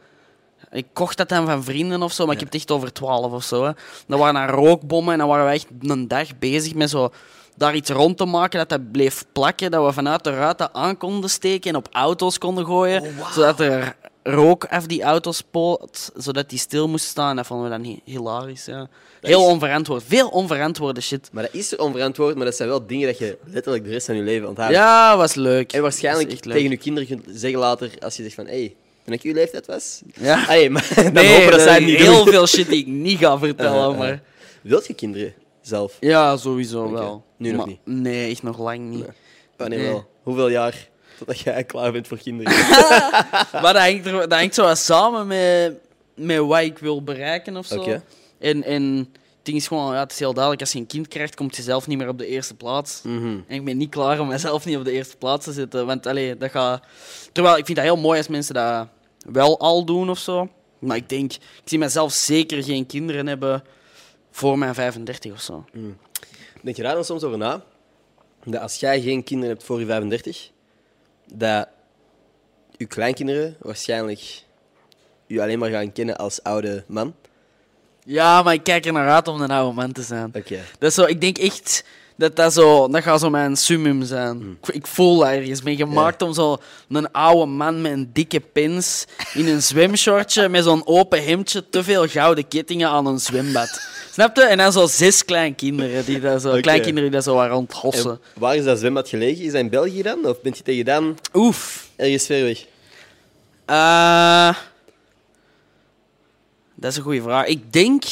Ik kocht dat dan van vrienden of zo, maar ik heb het echt over 12 of zo. Hè. Dat waren dan rookbommen en dan waren we echt een dag bezig met zo daar iets rond te maken dat dat bleef plakken, dat we vanuit de ruiten aan konden steken en op auto's konden gooien, zodat er rook af die auto's spoot, zodat die stil moest staan. Dat vonden we dan hi- hilarisch. Ja. Heel is- onverantwoord. Veel onverantwoorde shit. Maar dat is onverantwoord, maar dat zijn wel dingen dat je letterlijk de rest van je leven onthoudt. Ja, was leuk. En waarschijnlijk leuk. tegen je kinderen kunt zeggen later, als je zegt van, hé, hey, toen ik uw leeftijd was... Ja. Hey, maar *laughs* dan Nee, hopen dat zij niet heel doen. veel shit die ik niet ga vertellen, Uh, *laughs* uh. maar... Wilt je kinderen? Zelf? Ja, sowieso wel. Nu nog Maar- niet? Nee, echt nog lang niet. Nee. Wanneer Nee. wel? Hoeveel jaar totdat jij klaar bent voor kinderen? *laughs* Maar dat hangt, er, dat hangt zo wat samen met, met wat ik wil bereiken of zo. En, en het ding is gewoon, ja, het is heel duidelijk, als je een kind krijgt, komt je zelf niet meer op de eerste plaats. Mhm. En ik ben niet klaar om mezelf niet op de eerste plaats te zetten. Want allee, dat gaat... Terwijl ik vind dat heel mooi als mensen dat wel al doen of zo. Maar ik denk, ik zie mezelf zeker geen kinderen hebben voor mijn 35 of zo. Denk je daar dan soms over na? Dat als jij geen kinderen hebt voor je 35, dat je kleinkinderen waarschijnlijk je alleen maar gaan kennen als oude man? Ja, maar ik kijk er naar uit om een oude man te zijn. Oké. Dat is zo, ik denk echt dat dat zo, dat gaat zo mijn summum zijn. Ik, ik voel dat ergens. Ik ben gemaakt om zo een oude man met een dikke pins in een zwemshortje met zo'n open hemdje, te veel gouden kettingen aan een zwembad. *laughs* Snap je? En dan zo zes kleinkinderen die daar zo, Oké. kleinkinderen die daar zo rondhossen. En waar is dat zwembad gelegen? Is dat in België dan? Of bent je tegen dan Oef. ergens ver weg? Eh, dat is een goede vraag. Ik denk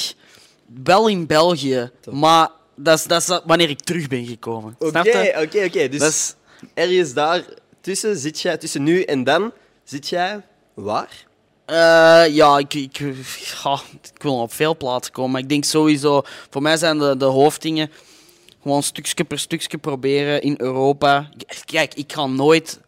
wel in België, maar dat is, dat is wanneer ik terug ben gekomen. Oké, oké, oké. Dus is, ergens daar tussen zit jij, tussen nu en dan, zit jij waar? Eh, ja, ik, ik, ja, ik wil op veel plaatsen komen. Maar ik denk sowieso, voor mij zijn de, de hoofddingen gewoon stukje per stukje proberen in Europa. Kijk, ik ga nooit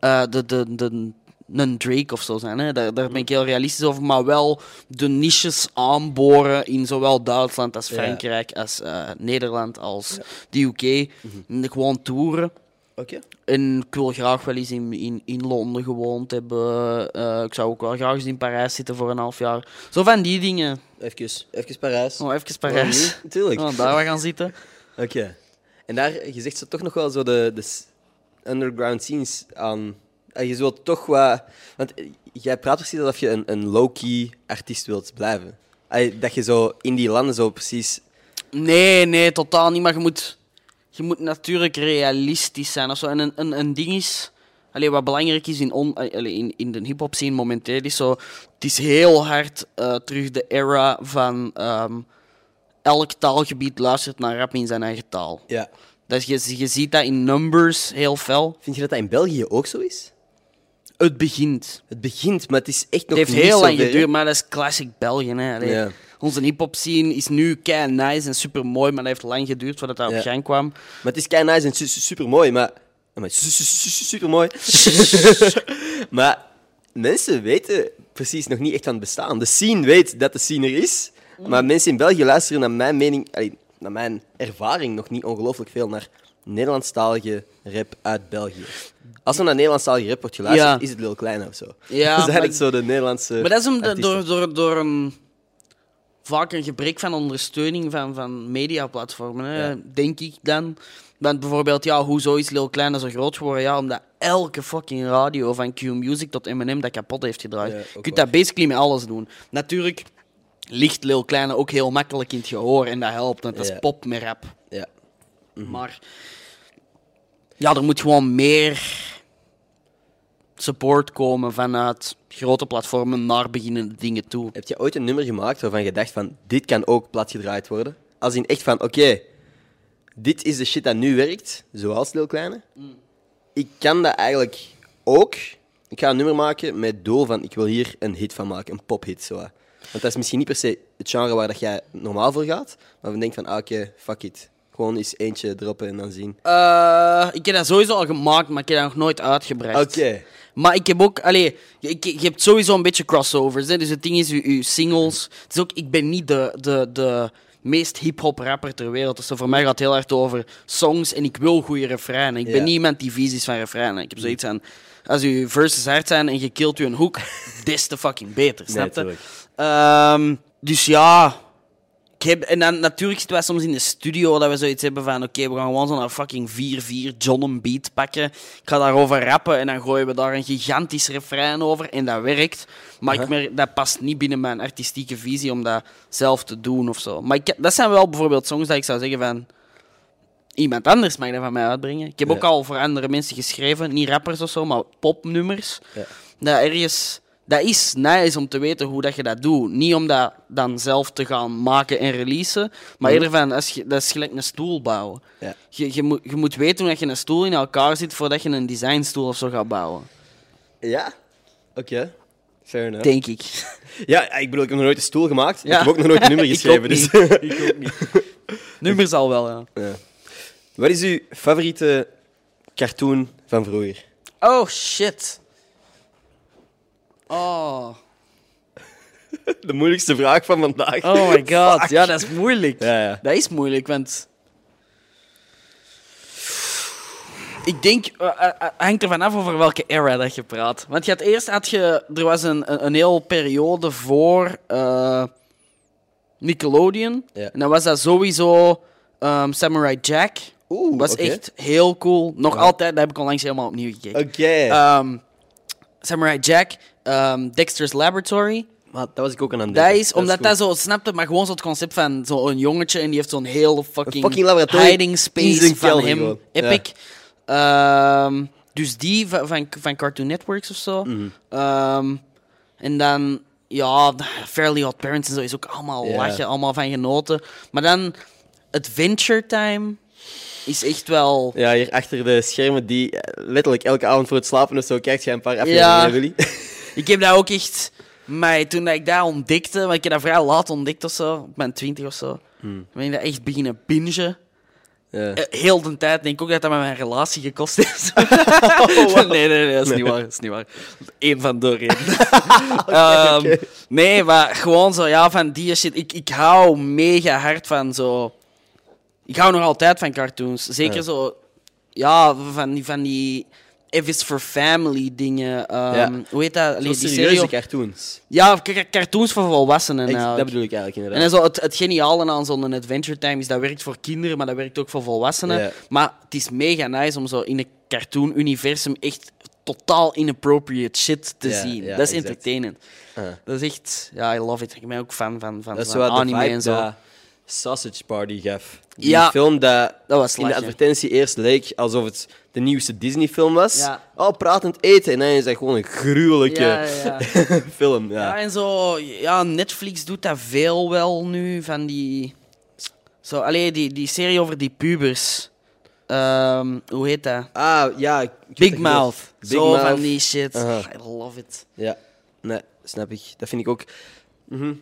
eh, de, de, de, een Drake of zo zijn. Hè? Daar, daar ben ik heel realistisch over. Maar wel de niches aanboren in zowel Duitsland als Ja. Frankrijk, als eh, Nederland, als de UK. En Gewoon toeren. Oké. En ik wil graag wel eens in, in, in Londen gewoond hebben. Eh, ik zou ook wel graag eens in Parijs zitten voor een half jaar. Zo van die dingen. Even, even Parijs. Oh, even Parijs. Natuurlijk. Oh, daar we gaan zitten. Oké. En daar, je zegt zo toch nog wel zo de, de underground scenes aan. En je zult toch wat. Want eh, jij praat precies alsof je een, een low-key artiest wilt blijven. Dat je zo in die landen zo precies. Nee, nee, totaal niet. Maar je moet, je moet natuurlijk realistisch zijn. Of zo. En een, een, een ding is... Allee, wat belangrijk is in, on, allee, in, in de hip-hop scene momenteel, is zo... Het is heel hard eh, terug de era van... ehm, elk taalgebied luistert naar rap in zijn eigen taal. Ja. Dat je, je ziet dat in numbers heel fel. Vind je dat dat in België ook zo is? Het begint. Het begint, maar het is echt nog Het heeft niet heel lang geduurd, maar dat is classic België. Hè. Allee, Ja. Onze hip-hop scene is nu kei nice en super mooi, maar dat heeft lang geduurd voordat dat Ja. op gang kwam. Maar het is kei nice en super mooi, maar. Super mooi. *laughs* maar mensen weten precies nog niet echt van het bestaan. De scene weet dat de scene er is, maar mensen in België luisteren naar mijn mening, allee, naar mijn ervaring nog niet ongelooflijk veel naar Nederlandstalige rap uit België. Als er naar Nederlandstalige rap wordt geluisterd, Ja. is het Lil Kleine of zo. Ja, *laughs* dat is het zo de Nederlandse. Maar dat is om de- door, door, door een, vaak een gebrek van ondersteuning van, van mediaplatformen, hè, Ja. denk ik dan. Want bijvoorbeeld, ja, hoezo is Lil Kleine zo groot geworden? Ja, omdat elke fucking radio, van Q-Music tot Eminem, dat kapot heeft gedraaid. Ja, je kunt dat basically met alles doen. Natuurlijk ligt Lil Kleine ook heel makkelijk in het gehoor en dat helpt, want dat is pop met rap. Ja. Maar ja, er moet gewoon meer support komen vanuit grote platformen naar beginnende dingen toe. Heb je ooit een nummer gemaakt waarvan je dacht van, dit kan ook platgedraaid worden? Als in echt van, oké, dit is de shit dat nu werkt, zoals Lil Kleine. Ik kan dat eigenlijk ook. Ik ga een nummer maken met doel van, ik wil hier een hit van maken, een pophit. Zo. Want dat is misschien niet per se het genre waar dat jij normaal voor gaat, maar we denken van, ah, oké, fuck it. Gewoon eens eentje droppen en dan zien. Eh, ik heb dat sowieso al gemaakt, maar ik heb dat nog nooit uitgebracht. Oké. Maar ik heb ook, allee, je, je hebt sowieso een beetje crossovers. Hè? Dus het ding is, je, je singles. Het is ook, ik ben niet de, de, de meest hip-hop rapper ter wereld. Dus voor mij gaat het heel erg over songs en ik wil goede refreinen. Ik ben niet iemand die visies van refreinen. Ik heb zoiets aan, als je verses hard zijn en je killt je een hoek, *laughs* des te fucking beter. Nee, Snap je? tuurlijk. Ehm, dus ja. Ik heb, en dan natuurlijk zitten wij soms in de studio dat we zoiets hebben van oké, we gaan gewoon zo'n fucking 4-4 John een beat pakken. Ik ga daarover rappen en dan gooien we daar een gigantisch refrein over en dat werkt. Maar ik merk, dat past niet binnen mijn artistieke visie om dat zelf te doen of zo. Maar ik, dat zijn wel bijvoorbeeld songs dat ik zou zeggen van iemand anders mag dat van mij uitbrengen. Ik heb Ja. ook al voor andere mensen geschreven, niet rappers of zo, maar popnummers. Ja. Dat ergens dat is nice om te weten hoe dat je dat doet. Niet om dat dan zelf te gaan maken en releasen, maar eerder van, als je, dat is gelijk een stoel bouwen. Ja. Je, je, moet, je moet weten hoe dat je een stoel in elkaar zit voordat je een designstoel of zo gaat bouwen. Ja? Oké. Fair enough. Denk ik. *laughs* Ja, ik bedoel, ik heb nog nooit een stoel gemaakt. Ja. Ik heb ook nog nooit een nummer *laughs* Ik geschreven. ook dus. *laughs* ik ook niet. Nummers al wel, ja. Ja. Wat is uw favoriete cartoon van vroeger? Oh, shit. Oh. *laughs* De moeilijkste vraag van vandaag. Oh my *laughs* god. Fuck. Ja, dat is moeilijk. Ja, ja. Dat is moeilijk, want... Ik denk, eh, hangt ervan af over welke era dat je praat. Want je had eerst had je, er was een, een, een hele periode voor Nickelodeon. Ja. En dan was dat sowieso ehm, Samurai Jack. Oeh, was echt heel cool. Nog Ja. altijd, dat heb ik onlangs helemaal opnieuw gekeken. Oké. Ehm, Samurai Jack, ehm, Dexter's Laboratory. maar dat was ik ook aan het Dat denken. is, omdat dat zo, snapte, maar gewoon zo het concept van zo'n jongetje en die heeft zo'n hele fucking, hiding in space van hem. gewoon. Epic. Ehm, dus die van, van, van Cartoon Networks of zo. Mhm. Ehm, en dan, ja, Fairly Odd Parents en zo is ook allemaal Ja. lachen, allemaal van genoten. Maar dan Adventure Time is echt wel... Ja, hier achter de schermen die eh, letterlijk elke avond voor het slapen of zo kijkt je een paar afleveringen, Ja. Willy. Ik heb dat ook echt... Maar toen dat ik dat ontdekte, want ik heb dat vrij laat ontdekt of zo, op mijn twintig of zo, Hmm. ben ik dat echt beginnen bingen. Ja. Eh, Heel de tijd denk ik ook dat dat met mijn relatie gekost heeft. *laughs* Oh, *laughs* nee, nee, nee, dat is niet waar. Dat is niet waar. Eén van de redenen. *laughs* Ehm. Nee, maar gewoon zo, ja, van die shit. Ik, ik hou mega hard van zo... Ik hou nog altijd van cartoons. Zeker Ja. zo... Ja, van die, van die F for Family dingen. Ehm, Ja. Hoe heet dat? Allee, die serieuze serie... cartoons. Ja, cartoons voor volwassenen dat bedoel ik eigenlijk En inderdaad. dan zo het, het geniale aan zo'n Adventure Time is dat werkt voor kinderen, maar dat werkt ook voor volwassenen. Ja. Maar het is mega nice om zo in een cartoon-universum echt totaal inappropriate shit te Ja, zien. ja, dat is exact. entertainend. Ah. Dat is echt... Ja, I love it. Ik ben ook fan van, van, Dat van anime en zo. dat Sausage Party gaf. Die Ja. film dat, Dat was in de advertentie eerst leek alsof het de nieuwste Disney-film was. Ja. Oh, pratend eten. En dan is dat gewoon een gruwelijke Ja, *laughs* film. Ja. Ja, en zo... Ja, Netflix doet dat veel wel nu, van die... Zo, allee, die, die serie over die pubers. Ehm, hoe heet dat? Ah, ja. Big Mouth. Big Zo Mouth. van die shit. I love it. Ja, nee, snap ik. Dat vind ik ook. Mhm.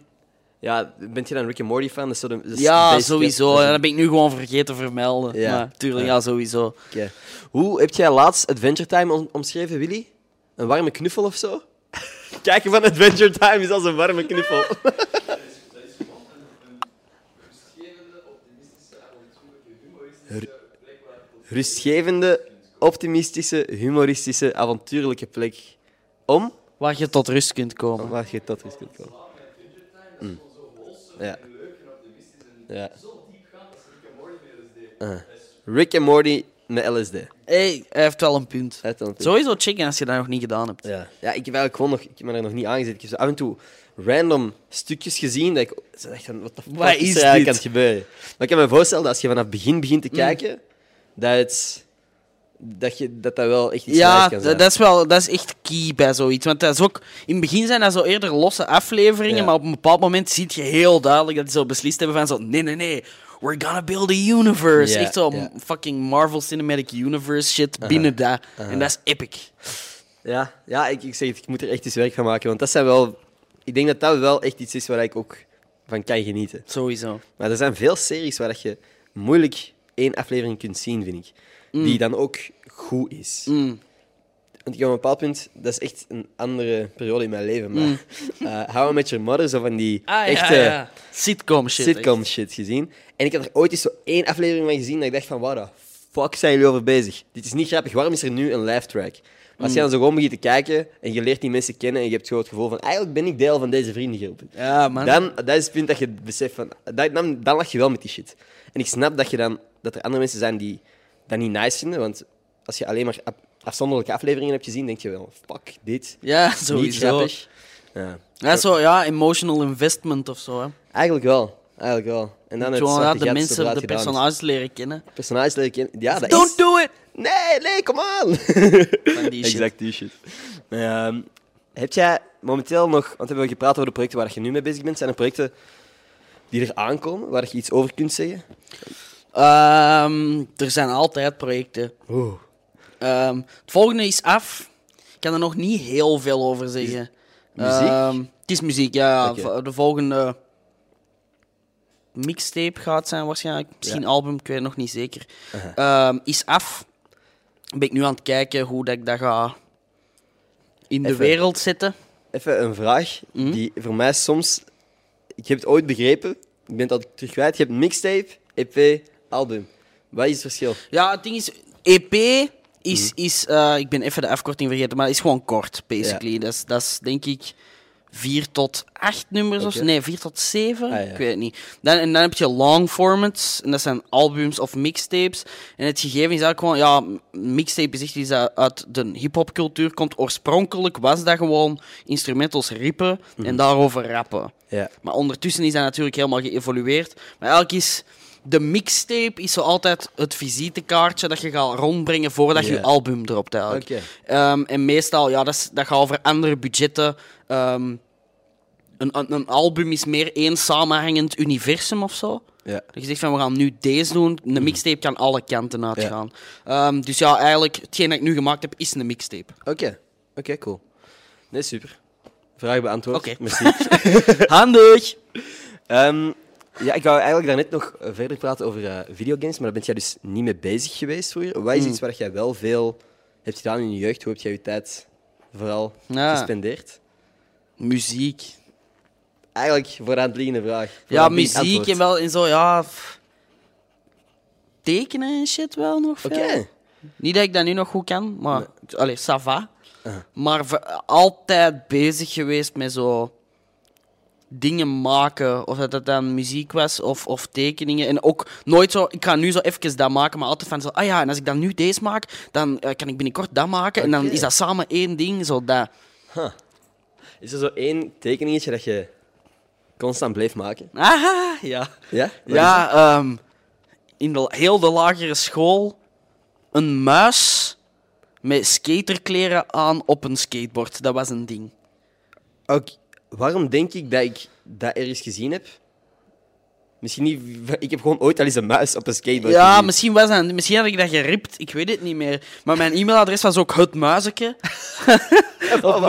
Ja, bent je dan Rick and Morty fan? Dat is zo de, dat is Ja, sowieso. Dat ben ik nu gewoon vergeten te vermelden. Ja. Maar tuurlijk, Ja. ja, sowieso. Oké. Hoe heb jij laatst Adventure Time om- omschreven, Willy? Een warme knuffel of zo? *laughs* Kijken van Adventure Time is als een warme knuffel. *laughs* Rustgevende, optimistische, humoristische, avontuurlijke plek. Om? Waar je tot rust kunt komen. Waar je tot rust kunt komen. Mm. Ja. Ja. Uh. Rick en Morty met LSD. Hey, hij heeft wel een punt. Uit dan- Sowieso checken als je dat nog niet gedaan hebt. Ja. ja, ik heb eigenlijk gewoon nog, ik heb me daar nog niet aangezet. Ik heb zo af en toe random stukjes gezien dat ik zo dacht van, wat de fuck Wat is is er eigenlijk dit? aan het gebeuren? Maar ik kan me voorstellen dat als je vanaf het begin begint te kijken, dat, het, dat, je, dat dat wel echt iets Ja, kan zijn. dat dat is wel dat is echt key bij zoiets. Want dat is ook, in het begin zijn dat zo eerder losse afleveringen, Ja. maar op een bepaald moment zie je heel duidelijk dat die zo beslist hebben van zo, nee, nee, nee, we're gonna build a universe. Echt zo fucking Marvel Cinematic Universe shit binnen dat. En dat is epic. Ja, ja ik, ik zeg het, ik moet er echt eens werk van maken. Want dat zijn wel... Ik denk dat dat wel echt iets is waar ik ook van kan genieten. Sowieso. Maar er zijn veel series waar dat je moeilijk één aflevering kunt zien, vind ik. Die dan ook goed is. Mm. Want ik heb op een bepaald punt... Dat is echt een andere periode in mijn leven. Maar *laughs* eh How I Met Your Mother, zo van die Ah, echte ja, ja. Sitcom shit. sitcom shit gezien. En ik had er ooit eens zo één aflevering van gezien dat ik dacht van... Waar de fuck zijn jullie over bezig? Dit is niet grappig. Waarom is er nu een live track? Maar als je dan zo gewoon begint te kijken en je leert die mensen kennen en je hebt gewoon het gevoel van eigenlijk ben ik deel van deze vriendengroep. Ja, man. Dan, dat is het punt dat je beseft van... Dat, dan, dan lach je wel met die shit. En ik snap dat, je dan, dat er andere mensen zijn die dat niet nice vinden, want als je alleen maar af- afzonderlijke afleveringen hebt gezien, denk je wel, fuck, dit, ja, niet grappig. Ja. Ja, zo, ja, emotional investment of zo. Hè. Eigenlijk wel, eigenlijk wel. En dan het ja, de mensen, de personages leren kennen. Personages leren kennen. Ja, dat Don't is... do it! Nee, nee, kom aan! *laughs* Exact die shit. Maar, ehm, Heb jij momenteel nog, want we hebben gepraat over de projecten waar je nu mee bezig bent, zijn er projecten die er aankomen, waar je iets over kunt zeggen? Ehm, er zijn altijd projecten. Oeh. Ehm, het volgende is af. Ik kan er nog niet heel veel over zeggen. Muziek? Ehm, het is muziek, ja. De volgende mixtape gaat zijn waarschijnlijk. Misschien Ja. album, ik weet nog niet zeker. Ehm, is af. Ben ik nu aan het kijken hoe dat ik dat ga in de Even. wereld zetten. Even een vraag Mhm. die voor mij soms... Ik heb het ooit begrepen, ik ben al terug kwijt. Je hebt mixtape, EP, album. Wat is het verschil? Ja, het ding is, EP is, Mhm. is eh, ik ben even de afkorting vergeten, maar is gewoon kort, basically. Dat, is, dat is denk ik vier tot acht nummers of. Nee, vier tot zeven. Ah, ja. Ik weet het niet. Dan, en dan heb je long formats, en dat zijn albums of mixtapes. En het gegeven is eigenlijk gewoon, ja, mixtape is echt iets dat uit de hip-hop cultuur komt. Oorspronkelijk was dat gewoon instrumentals rippen Mhm. en daarover rappen. Ja. Maar ondertussen is dat natuurlijk helemaal geëvolueerd. Maar eigenlijk is de mixtape is zo altijd het visitekaartje dat je gaat rondbrengen voordat je Ja. je album dropt eigenlijk. Oké. Ehm, en meestal, ja, dat, is, dat gaat over andere budgetten. Ehm, een, een, album is meer één samenhangend universum of zo. Ja. Dat je zegt van we gaan nu deze doen. Een mixtape kan alle kanten uitgaan. Ehm, dus ja, eigenlijk, hetgeen dat ik nu gemaakt heb, is een mixtape. Oké. Oké, cool. Nee, super. Vraag beantwoord. Oké. Merci. *laughs* *laughs* Handig! Ja, ik wou eigenlijk daarnet nog eh, verder praten over eh, videogames, maar daar ben jij dus niet mee bezig geweest vroeger. Wat is Hmm. iets waar jij wel veel hebt gedaan in je jeugd? Hoe heb jij je tijd vooral Ja. gespendeerd? Muziek. Eigenlijk voor aan het liggende vraag. Voor Ja, muziek antwoord. en wel in zo, ja. f- Tekenen en shit wel nog. veel. Oké. Niet dat ik dat nu nog goed kan, maar. Allee, ça va. Maar altijd bezig geweest met zo. Dingen maken. Of dat het dan muziek was of, of tekeningen. En ook nooit zo. Ik ga nu zo even dat maken, maar altijd van zo. Ah ja, en als ik dan nu deze maak, dan eh, kan ik binnenkort dat maken. En dan Oké. is dat samen één ding. Zo dat. Is er zo één tekeningetje dat je constant bleef maken? Aha, ja. Ja? Wat Ja, ehm, in de, heel de lagere school een muis met skaterkleren aan op een skateboard. Dat was een ding. het? Waarom denk ik dat ik dat ergens gezien heb? Misschien niet... Ik heb gewoon ooit al eens een muis op een skateboard Ja, gezien. misschien, was dat, misschien had ik dat geript. Ik weet het niet meer. Maar mijn e-mailadres was ook het muizeke. *laughs* Dat?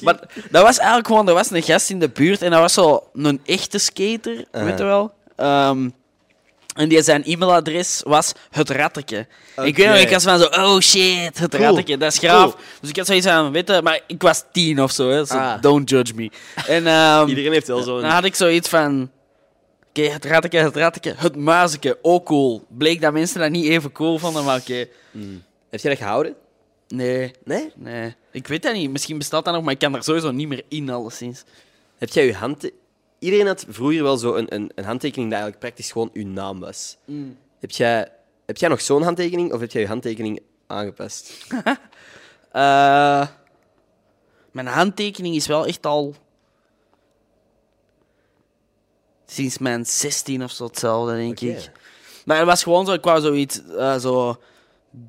Maar dat was eigenlijk gewoon... Er was een gast in de buurt en dat was zo een echte skater, weet je wel. Ehm, en die zijn e-mailadres was het ratteke. Ik weet nog, ik was van zo, oh shit, het Cool. ratteke, dat is graaf. Cool. Dus ik had zoiets aan, weet je, maar ik was tien of zo, hè, so Ah. don't judge me. En ehm, Iedereen heeft wel zo'n... dan had ik zoiets van, oké, het ratteke, het ratteke, het muizeke, ook cool. Bleek dat mensen dat niet even cool vonden, maar oké. Heb jij dat gehouden? Nee, Nee? nee. Ik weet dat niet, misschien bestaat dat nog, maar ik kan er sowieso niet meer in, alleszins. Heb jij je hand... Iedereen had vroeger wel zo een, een, een handtekening dat eigenlijk praktisch gewoon uw naam was. Heb, jij, heb jij nog zo'n handtekening of heb jij je handtekening aangepast? *laughs* Eh, mijn handtekening is wel echt al. sinds mijn 16 of zo hetzelfde, denk ik. Maar het was gewoon zo, ik wou zoiets. eh, zo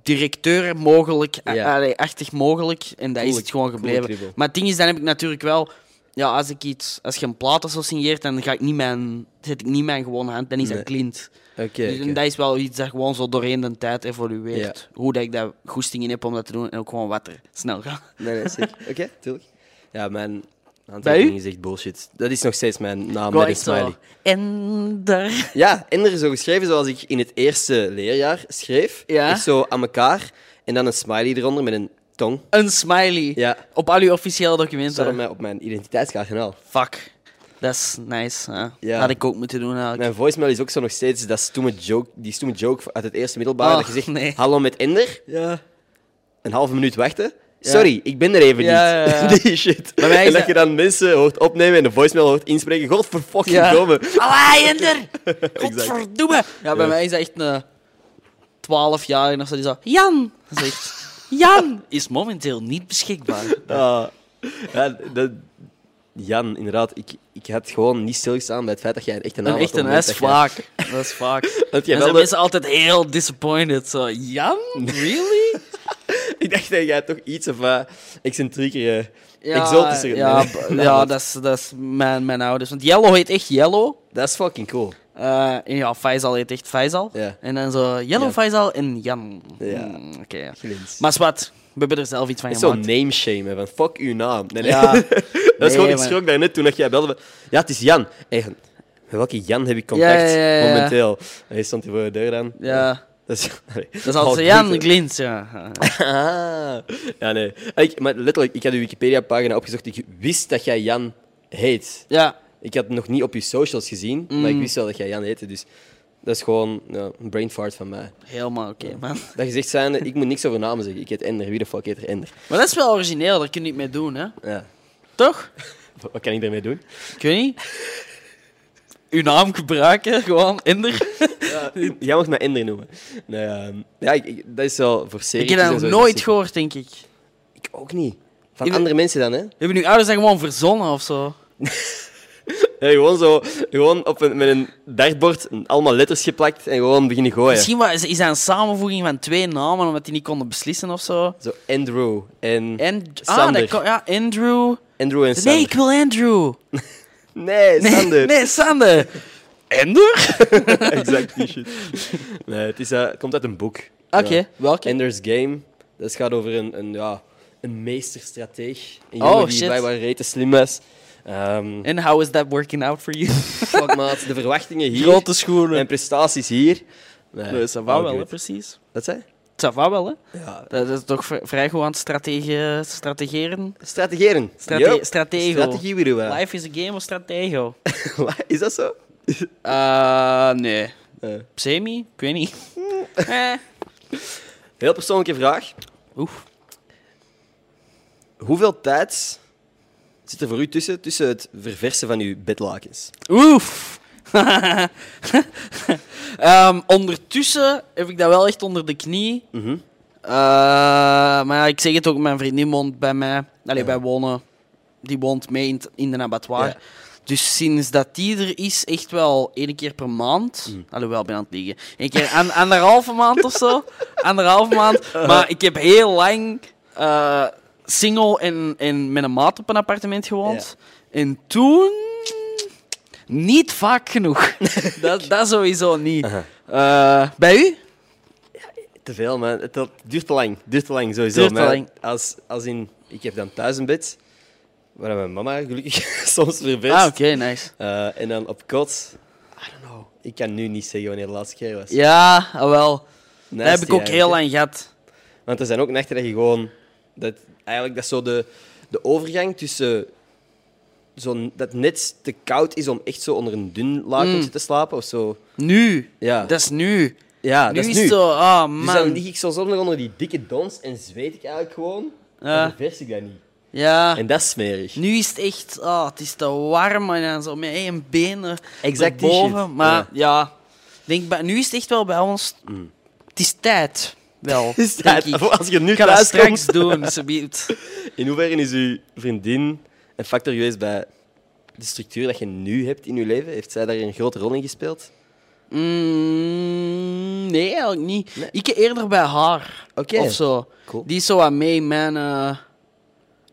directeur mogelijk, Ja. allee, achtig mogelijk. En dat is het gewoon gebleven. maar het ding is, dan heb ik natuurlijk wel. Ja, als ik iets, als je een plaat of zo signeert, dan ga ik niet mijn, zet ik niet mijn gewone hand, dan is dat Clint. Oké. Dus, en dat is wel iets dat gewoon zo doorheen de tijd evolueert. Hoe dat ik daar goesting in heb om dat te doen en ook gewoon wat er snel gaat. Nee, nee, zeker. Oké, tuurlijk. Ja, mijn handtekening is echt bullshit. Dat is nog steeds mijn naam met een smiley. En daar. Ja, en er is zo geschreven zoals ik in het eerste leerjaar schreef. Ja. Echt zo aan elkaar. En dan een smiley eronder met een tong. Een smiley. Ja. Op al uw officiële Dat documenten. staat op mijn, op mijn identiteitskaart en al. Fuck. Dat is nice. hè. Ja. Had ik ook moeten doen eigenlijk. Mijn voicemail is ook zo nog steeds dat stoeme joke, die stoeme joke uit het eerste middelbaar. Oh, dat je zegt, nee. hallo met Ender. Ja. Een halve minuut wachten. Ja. Sorry, ik ben er even Ja, niet. *laughs* Die shit. Bij mij is en dat dat- je dan mensen hoort opnemen en de voicemail hoort inspreken. Godverfucking Ja. domme. Allee, Ender! *laughs* Godverdomme! Ja, bij mij is dat echt een 12 jaar zo. Die zo, Jan! Dat is echt, Jan *laughs* is momenteel niet beschikbaar. *laughs* Ah. Ja, dat... Jan, inderdaad. Ik, ik had gewoon niet stilgestaan bij het feit dat jij een echte naam Een had. echte op het dat is vaak. Dat is vaak. *laughs* Dat jij En zijn de- mensen altijd heel disappointed. Zo, Jan? Really? Ik dacht dat jij toch iets of uh, excentrieker, uh, exotischer... Ja, ja dat, is, dat is mijn, mijn ouders. Want Yellow heet echt Yellow. Dat is fucking cool. Uh, en ja, Faisal heet echt Faisal. Ja. En dan zo Yellow Ja. Faisal en Jan. Ja. Mm, Oké. Maar wat, we hebben er zelf iets van Het is zo'n gemaakt. name shame, van fuck uw naam. Nee, nee. Ja. *laughs* dat is Nee, gewoon, ik maar- schrok daarnet toen dat jij belde. Ja, het is Jan. Hey, met welke Jan heb ik contact momenteel? En hij stond hier voor de deur dan. Ja, Dat is, *laughs* dat is altijd Oh, Jan. Glins, ja. *laughs* Ah. Ja, nee. Ik, maar letterlijk, ik had uw Wikipedia-pagina opgezocht. Ik wist dat jij Jan heet. Ja, Ik had het nog niet op je socials gezien, maar ik Mm. wist wel dat jij Jan heette. Dus dat is gewoon ja, een brain fart van mij. helemaal oké, man. Dat je zegt, zijnde, ik moet niks over namen zeggen. Ik heet Ender. Wie de fuck heet er Ender? Maar dat is wel origineel, daar kun je niet mee doen, hè? Ja. Toch? *laughs* Wat kan ik daarmee doen? Ik weet niet. Uw naam gebruiken, gewoon, Inder. *laughs* Jij mag mij Ender noemen. Nee, ehm, ja, ik, ik- dat is wel voor series. Ik heb dat nog nooit gehoord, denk ik. Ik ook niet. Van Je- andere mensen dan, hè? Hebben uw ouders dat gewoon verzonnen of zo? *laughs* Ja, gewoon zo, gewoon op een, met een dartbord allemaal letters geplakt en gewoon beginnen gooien. Misschien was, is dat een samenvoeging van twee namen, omdat die niet konden beslissen of zo. Zo Andrew en, En, ah, Sander. dat kon- ja, Andrew. Andrew en Sander. Nee, ik wil Andrew. *laughs* Nee, Sander. nee Sander. Ender? *laughs* exact die shit. Nee, het, is, het komt uit een boek. Oké, Ja. welke? Ender's Game. Dat gaat over een, een, ja, een meesterstrateeg. Een Oh, jongen die shit. blijkbaar rete slim was. Ehm En how is that working out for you? *laughs* fuck, maat. De verwachtingen hier Grote schoenen. en prestaties hier. Nee, Nee, ça va all wel, hè, precies. Wat zei? Ça va wel, hè? Ja. Dat is toch vrij goed aan het stratege- strategeren. Strategeren. Strate stratego. Strategie weer wel. Life is a game of stratego. *laughs* Is dat zo? Eh, *laughs* nee. Eh, Semi? Ik weet niet. eh. heel persoonlijke vraag. Oef. Hoeveel tijd zit er voor u tussen, tussen het verversen van uw bedlakens? Oef. *laughs* Ehm, ondertussen heb ik dat wel echt onder de knie. Mhm. Eh, maar ik zeg het ook, mijn vriendin woont bij mij. Allee, wij wonen. Die woont mee in, de abattoir. Ja. Dus sinds dat die er is, echt wel één keer per maand. Mm. Alhoewel, ben aan het liegen. Eén keer an, anderhalve maand of zo. *laughs* Anderhalve maand. Maar ik heb heel lang eh, single en, en met een maat op een appartement gewoond. En toen... Niet vaak genoeg. *laughs* dat, dat sowieso niet. Eh, bij u? Te veel, man. Het dat duurt te lang. duurt te lang, sowieso. Duurt te Maar lang. Als, als in... Ik heb dan thuis een bed, waar mijn mama gelukkig *laughs* soms ververst. Ah, oké, nice. Eh, en dan op kot... I don't know. Ik kan nu niet zeggen wanneer de laatste keer was. Ja, ah, wel. Dat heb ik ook heel lang gehad. Want er zijn ook nachten dat je gewoon... Dat, eigenlijk dat is zo de, de overgang tussen... Zo, dat net te koud is om echt zo onder een dun laken Mm. te slapen of zo. Nu. Ja, Dat is nu. ja nu dat is nu. zo, ah Dus man. dan lig ik zo onder die dikke dons en zweet ik eigenlijk gewoon. Ja. En dan vers ik dat niet. Ja. En dat is smerig. Nu is het echt, ah, het is te warm en dan zo met één benen Exact boven. Maar Ja. ja, denk, nu is het echt wel bij ons. Het is tijd. Wel. *laughs* Is denk ik. als je nu Ik ga dat thuis straks doen, alsjeblieft. *laughs* In hoeverre is uw vriendin een factor geweest bij de structuur dat je nu hebt in je leven? Heeft zij daar een grote rol in gespeeld? Mm, nee, eigenlijk niet. Nee. Ik eerder bij haar. Oké. Of zo. Cool. Die is zo wat mee mijn eh,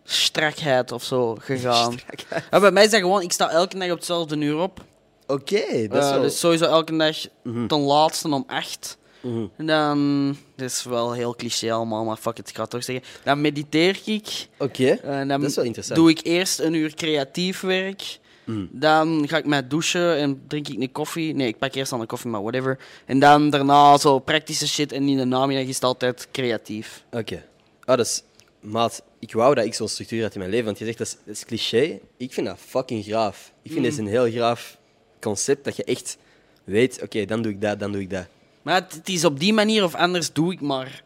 strakheid of zo gegaan. *laughs* Ja, bij mij is dat gewoon, ik sta elke dag op hetzelfde uur op. Oké, dat is Eh. Dus sowieso elke dag Mhm. ten laatste om acht. Mhm. Dan, dat is wel heel cliché allemaal, maar fuck it, ik ga het toch zeggen. Dan mediteer ik. Oké, dan dat is wel interessant. doe ik eerst een uur creatief werk. Mhm. Dan ga ik mij douchen en drink ik een koffie. Nee, ik pak eerst al een koffie, maar whatever. En dan daarna zo praktische shit en in de namiddag is het altijd creatief. Oké. Ah, dat is... Maat, ik wou dat ik zo'n structuur had in mijn leven. Want je zegt, dat is, dat is cliché. Ik vind dat fucking graaf. Ik vind dat is een heel graaf concept. Dat je echt weet, oké, dan doe ik dat, dan doe ik dat. Maar het, het is op die manier of anders doe ik maar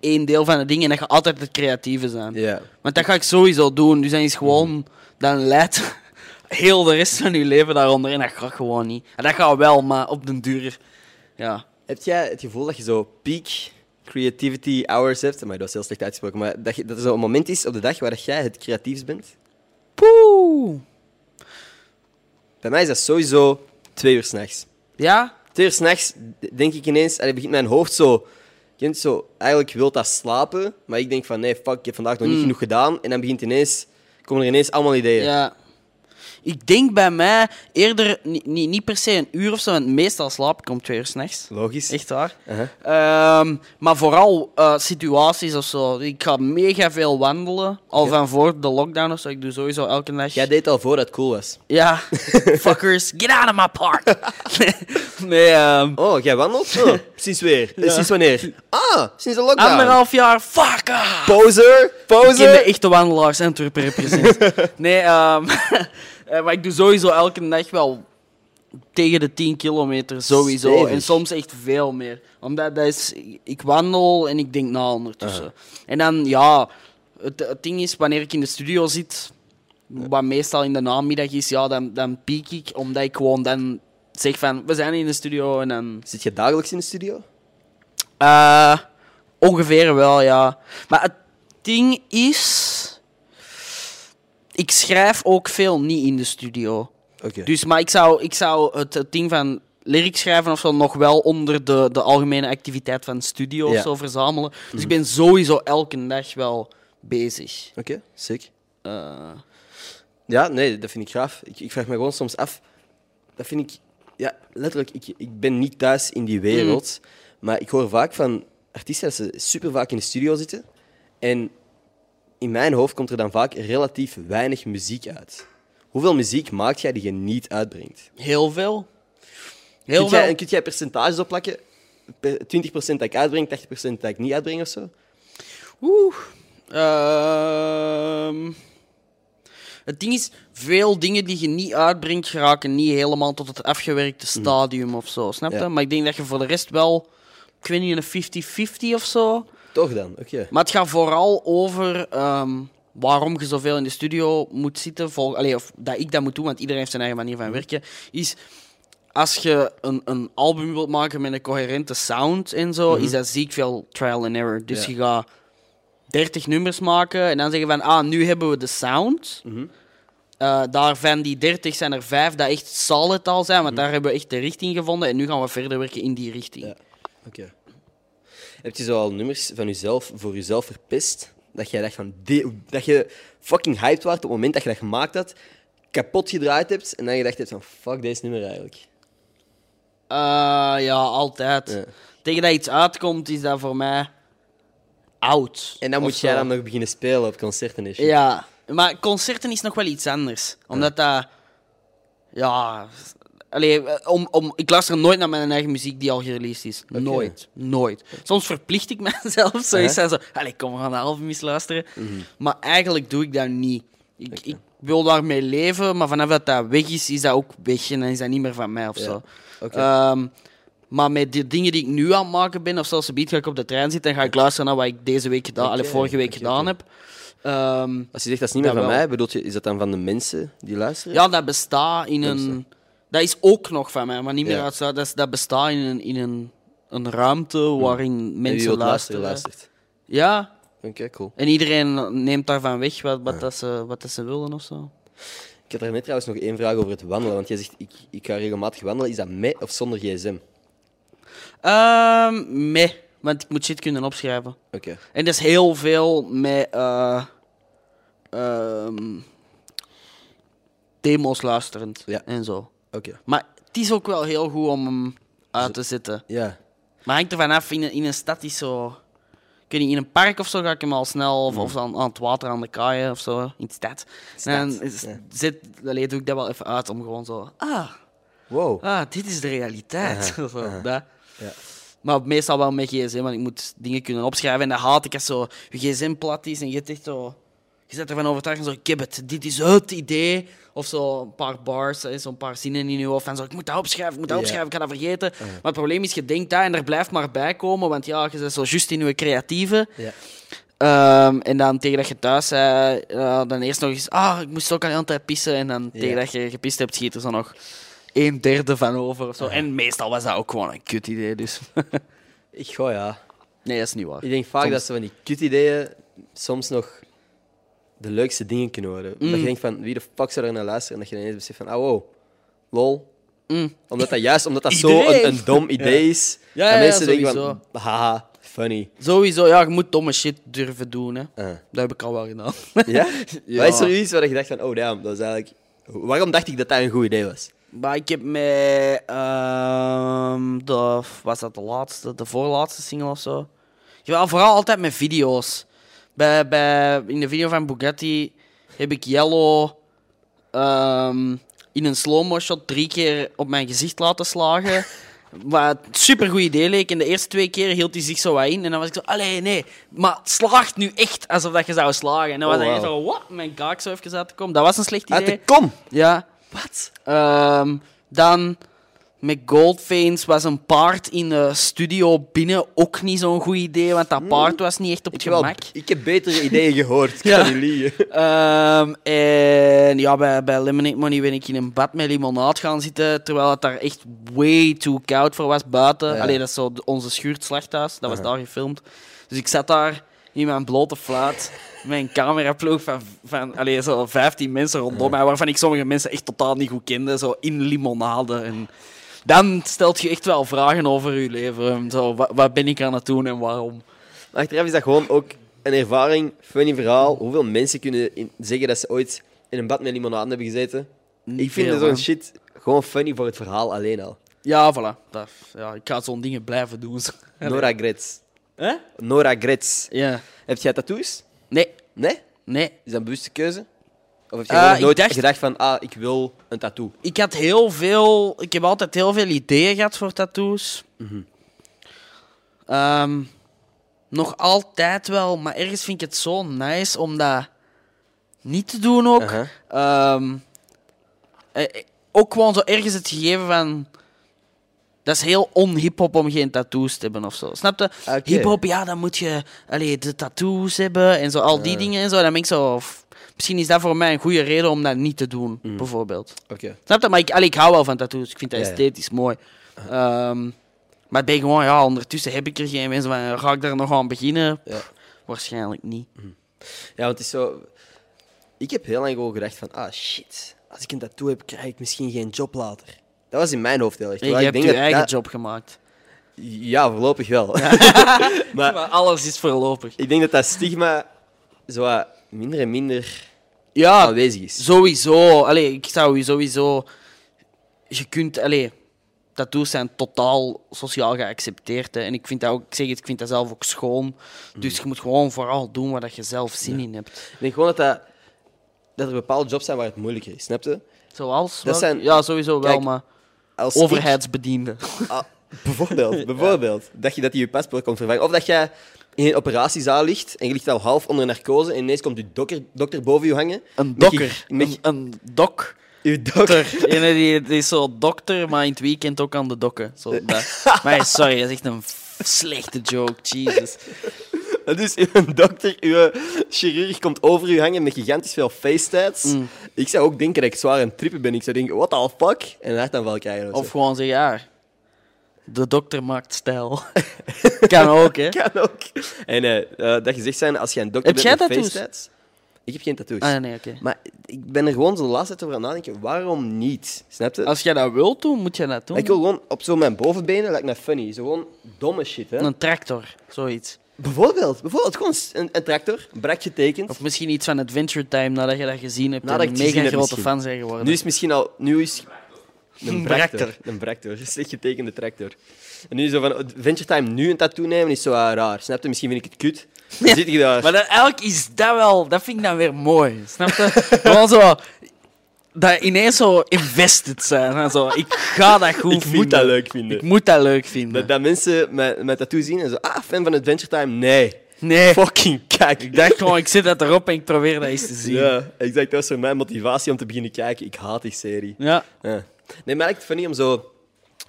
één deel van de dingen en dat gaat altijd het creatieve zijn. Ja. Want dat ga ik sowieso doen. Dus dan is gewoon, dan leidt *laughs* heel de rest van je leven daaronder en dat gaat gewoon niet. En dat gaat wel, maar op den duur, ja. Heb jij het gevoel dat je zo peak creativity hours hebt? Maar dat was heel slecht uitgesproken. Maar dat, je, dat er zo'n moment is op de dag waar dat jij het creatiefst bent? Poeh. Bij mij is dat sowieso twee uur s'nachts. Ja? Twee uur s'nachts denk ik ineens... allee, begint mijn hoofd zo kent zo, eigenlijk wil dat slapen, maar ik denk van nee, fuck, ik heb vandaag nog niet genoeg gedaan. En dan begint ineens, komen er ineens allemaal ideeën. Ja. Ik denk bij mij eerder niet, niet, niet per se een uur of zo, want meestal slaap ik om twee uur s'nachts. Logisch. Echt waar. Uh-huh. Ehm, maar vooral eh, situaties of zo. Ik ga mega veel wandelen. Al van voor de lockdown of zo. Ik doe sowieso elke dag. Jij deed al voordat het cool was. Ja, *laughs* fuckers, get out of my park. nee, *laughs* nee ehm, Oh, jij wandelt? Oh, *laughs* sinds weer? Eh, Sinds wanneer? Ah, sinds de lockdown. anderhalf jaar, fuck off. Poser, Ik ken poser. de echte wandelaars Antwerpen represent. nee, ehm, eh, maar ik doe sowieso elke dag wel tegen de 10 kilometer, sowieso. Stevig. En soms echt veel meer. Omdat dat is, ik wandel en ik denk na ondertussen. En dan, ja, het, het ding is, wanneer ik in de studio zit, wat meestal in de namiddag is, ja, dan, dan piek ik, omdat ik gewoon dan zeg van, we zijn in de studio en dan... Zit je dagelijks in de studio? Eh, ongeveer wel, ja. Maar het ding is... Ik schrijf ook veel niet in de studio. Oké. Dus, maar ik zou, ik zou het, het ding van lyrics schrijven of zo nog wel onder de, de algemene activiteit van studio of zo verzamelen. Dus ik ben sowieso elke dag wel bezig. Oké, sick. Eh, Ja, nee, dat vind ik gaaf. Ik, ik vraag me gewoon soms af. Dat vind ik. Ja, letterlijk, ik, ik ben niet thuis in die wereld. Maar ik hoor vaak van artiesten dat ze super vaak in de studio zitten. En in mijn hoofd komt er dan vaak relatief weinig muziek uit. Hoeveel muziek maakt jij die je niet uitbrengt? heel veel. Heel Kun veel. jij, kun jij percentages opplakken? Per- 20% dat ik uitbreng, 80% dat ik niet uitbreng of zo? Oeh. Ehm. het ding is, veel dingen die je niet uitbrengt, geraken niet helemaal tot het afgewerkte stadium of zo. Snap je? Ja. Maar ik denk dat je voor de rest wel, ik weet niet, een 50-50 of zo. Toch dan, oké. Maar het gaat vooral over ehm, waarom je zoveel in de studio moet zitten. Vol, allee, of dat ik dat moet doen, want iedereen heeft zijn eigen manier van werken. Is als je een, een album wilt maken met een coherente sound en zo, is dat ziek veel trial and error. Dus Ja. je gaat 30 nummers maken en dan zeggen van, ah, nu hebben we de sound. Eh, daarvan die 30 zijn er vijf dat echt solid al zijn, want daar hebben we echt de richting gevonden en nu gaan we verder werken in die richting. Ja. Oké. Heb je zo al nummers van jezelf voor jezelf verpest? Dat jij dacht van dat je fucking hyped was op het moment dat je dat gemaakt had, kapot gedraaid hebt en dan gedacht hebt van fuck deze nummer eigenlijk. Eh, ja, altijd. Ja. Tegen dat iets uitkomt, is dat voor mij oud. En dan moet jij dan nog beginnen spelen op concerten en shit. Ja, maar concerten is nog wel iets anders. Omdat dat... Ja... Allee, eh, om, om, ik luister nooit naar mijn eigen muziek die al gereleased is. Nooit. Nooit. Soms verplicht ik *laughs* mezelf zo eens en zo... Allee, kom, we gaan de album eens luisteren. Mhm. Maar eigenlijk doe ik dat niet. Ik, ik wil daarmee leven, maar vanaf dat dat weg is, is dat ook weg. En dan is dat niet meer van mij of Ja. zo. Oké. Ehm, maar met de dingen die ik nu aan het maken ben, of zelfs een ga ik op de trein zitten en ga ik luisteren naar wat ik deze week gedaan, allee, vorige week gedaan heb. Ehm, Als je zegt dat is niet meer van wel. mij, bedoel je, is dat dan van de mensen die luisteren? ja, dat bestaat in een. Dat is ook nog van mij, maar niet meer uit dat, dat bestaat in een, in een, een ruimte waarin En wie mensen luisteren. luistert. Ja, Oké, cool. en iedereen neemt daarvan weg wat, wat, dat ze, wat dat ze willen of zo. Ik had daar net trouwens nog één vraag over het wandelen. Want jij zegt, ik, ik ga regelmatig wandelen. Is dat met of zonder gsm? Ehm mee, want ik moet shit kunnen opschrijven. Oké. En dat is heel veel met eh, ehm, demo's luisterend Ja. en zo. Oké. Maar het is ook wel heel goed om hem uit te zetten. Ja. Maar hangt er vanaf, in een, in een stad is zo... Ik weet niet, in een park of zo ga ik hem al snel... Of, of aan, aan het water, aan de kaaien of zo, in de stad. En dan is- ja. zet, allee, doe ik dat wel even uit om gewoon zo... Ah, Wow. ah dit is de realiteit. *laughs* Zo, dat. Ja. Maar meestal wel met gsm, want ik moet dingen kunnen opschrijven. En dat haat ik als zo je gsm plat is en je hebt echt zo... Je zet ervan overtuigd en zo, ik heb het, dit is het idee. Of zo een paar bars, zo'n paar zinnen in je hoofd. En zo, ik moet dat opschrijven, ik moet dat opschrijven, ik ga dat vergeten. Maar het probleem is, je denkt dat en er blijft maar bij komen. Want ja, je bent zo juist in je creatieve. Ja. Ehm, en dan tegen dat je thuis zei, eh, dan eerst nog eens, ah, ik moest ook al hele tijd pissen. En dan tegen dat je gepist hebt, schiet er zo nog een derde van over. Of zo. En meestal was dat ook gewoon een kut idee, dus... Ik gooi ja. nee, dat is niet waar. Ik denk vaak Soms. dat ze van die kut-ideeën soms nog de leukste dingen kunnen worden. Dat Mm. je denkt van, wie de fuck zou er naar luisteren? En dat je ineens beseft van, oh wow, lol. Mm. Omdat dat juist omdat dat *laughs* zo een, een dom idee is. Ja, dat ja, mensen ja, denken van, haha, Funny. Sowieso, ja, je moet domme shit durven doen. Hè. Ah. Dat heb ik al wel gedaan. Ja? *laughs* Ja. Wat is er iets waar je dacht van, oh damn, dat is eigenlijk... Waarom dacht ik dat dat een goed idee was? Maar ik heb met... ehm de, was dat de laatste? De voorlaatste single of zo? Ja, vooral altijd met video's. Bij, bij, in de video van Bugatti heb ik Yellow ehm, in een slow-mo shot drie keer op mijn gezicht laten slagen. *laughs* Wat een supergoed idee leek. En de eerste twee keer hield hij zich zo wat in. En dan was ik zo, allee, nee. Maar het slaagt nu echt alsof dat je zou slagen. En dan was Oh, hij wauw. zo, wat? Mijn kaak zo even uit te komen. Dat was een slecht Uit idee. de kom! Ja. Wat? Ehm, dan met Goldveins was een paard in de studio binnen ook niet zo'n goed idee, want dat paard was niet echt op Ik, het wel, gemak. ik heb betere *laughs* ideeën gehoord, ik Ja. kan niet liegen. Ehm, en ja, bij, bij Lemonade Money ben ik in een bad met limonade gaan zitten, terwijl het daar echt way too koud voor was buiten. Ja. Allee, dat is zo onze schuurt slachthuis, dat was daar gefilmd. Dus ik zat daar in mijn blote fluit, met een cameraploeg van, van allee, zo 15 mensen rondom mij, waarvan ik sommige mensen echt totaal niet goed kende, zo in limonade. En dan stelt je echt wel vragen over je leven. Zo, wat, wat ben ik aan het doen en waarom? Maar achteraf is dat gewoon ook een ervaring, funny verhaal. Hoeveel mensen kunnen in- zeggen dat ze ooit in een bad met limonade hebben gezeten? ik vind veel, zo'n hè. shit gewoon funny voor het verhaal alleen al. Ja, voilà. Dat, ja, ik ga zo'n dingen blijven doen. *laughs* Nora Gretz. Hè? Nora Gretz. Ja. Heb jij tattoos? Nee, Nee? nee. Is dat een bewuste keuze? Of heb je Eh, gewoon nooit dacht- gedacht van, ah, ik wil een tattoo? Ik had heel veel... Ik heb altijd heel veel ideeën gehad voor tattoos. Ehm, nog altijd wel, maar ergens vind ik het zo nice om dat niet te doen ook. Aha. Ehm, eh, eh, ook gewoon zo ergens het gegeven van... Dat is heel on-hip-hop om geen tattoos te hebben of zo. Snap je? Oké. Hip-hop, ja, dan moet je allee, de tattoos hebben en zo, al die dingen en zo. Dan ben ik zo. f- Misschien is dat voor mij een goede reden om dat niet te doen, bijvoorbeeld. Oké. Snap je? Maar ik, allee, ik hou wel van tattoos. Ik vind dat Ja, ja. esthetisch mooi. Ehm, maar ik ben gewoon, ja, ondertussen heb ik er geen mensen van. Ga ik daar nog aan beginnen? Ja. Waarschijnlijk niet. Ja, want het is zo... Ik heb heel lang gewoon gedacht van, ah, shit. Als ik een tattoo heb, krijg ik misschien geen job later. Dat was in mijn hoofd heel erg. Je hebt ik je denk dat eigen dat- job gemaakt. Ja, voorlopig wel. *laughs* maar *laughs* Maar alles is voorlopig. ik denk dat dat stigma zo minder en minder Ja, aanwezig is. Sowieso. Allee, ik zou je sowieso... Je kunt... Allee, tattoos zijn totaal sociaal geaccepteerd. Hè. En ik vind dat ook... Ik zeg het, ik vind dat zelf ook schoon. Dus je moet gewoon vooral doen waar dat je zelf zin in hebt. Ik denk gewoon dat, dat, dat er bepaalde jobs zijn waar het moeilijker is, snap je? Zoals? Dat zijn- Ja, sowieso wel, maar... Als ik- Overheidsbediende. Ah, bijvoorbeeld, *laughs* bijvoorbeeld. Dat je dat je je paspoort komt vervangen. Of dat jij in een operatiezaal ligt en je ligt al half onder narcose en ineens komt je dokter, dokter boven je hangen. Een dokker. met Een, een dok. Je dokter. Ene die, die is zo dokter, maar in het weekend ook aan de dokken. Zo, *laughs* dat. Maar sorry, dat is echt een slechte joke. Jesus. *laughs* Dus uw dokter, uw chirurg komt over u hangen met gigantisch veel face-tats. Mm. Ik zou ook denken dat ik zwaar aan het trippen ben. Ik zou denken, what the fuck? En een hartaanval krijgen. Of, Of gewoon zeggen, ja, de dokter maakt stijl. *laughs* kan ook, hè? Kan ook. En eh, eh, dat gezegd zijn, als je een dokter Heb jij met tattoos? Ik heb geen tattoos. Ah, nee, oké. Maar ik ben er gewoon zo de laatste tijd over aan het nadenken. Waarom niet? Snap je? Als jij dat wilt doen, moet je dat doen. Ik wil gewoon op zo mijn bovenbenen, lijkt me funny. Zo gewoon domme shit, hè. Een tractor, zoiets. Bijvoorbeeld, bijvoorbeeld gewoon een, een tractor, een brak getekend. Of misschien iets van Adventure Time, nadat je dat gezien hebt Nadat en ik een het gezien mega heb grote misschien. fan zijn geworden. Nu is misschien al... Nu is... Een bractor. Een. Een slecht getekende tractor. En nu zo van Adventure Time nu een tattoo nemen is zo ah, raar. Snap je? Misschien vind ik het kut. *laughs* Dan zit je daar. Maar eigenlijk is dat wel, dat vind ik dan weer mooi. Snap je? *laughs* Gewoon zo, dat ineens zo invested zijn. en Zo, ik ga dat goed ik vinden. moet dat leuk vinden. Ik moet dat leuk vinden. Dat, dat mensen mijn, mijn tattoo zien en zo, ah, fan van Adventure Time? Nee. nee, Fucking kijk. ik dacht gewoon, ik zet dat erop en ik probeer dat eens te *laughs* zien. Ja, exact. Dat was voor mijn motivatie om te beginnen kijken. Ik haat die serie. Ja. Ja. Nee, maar ik het funny om zo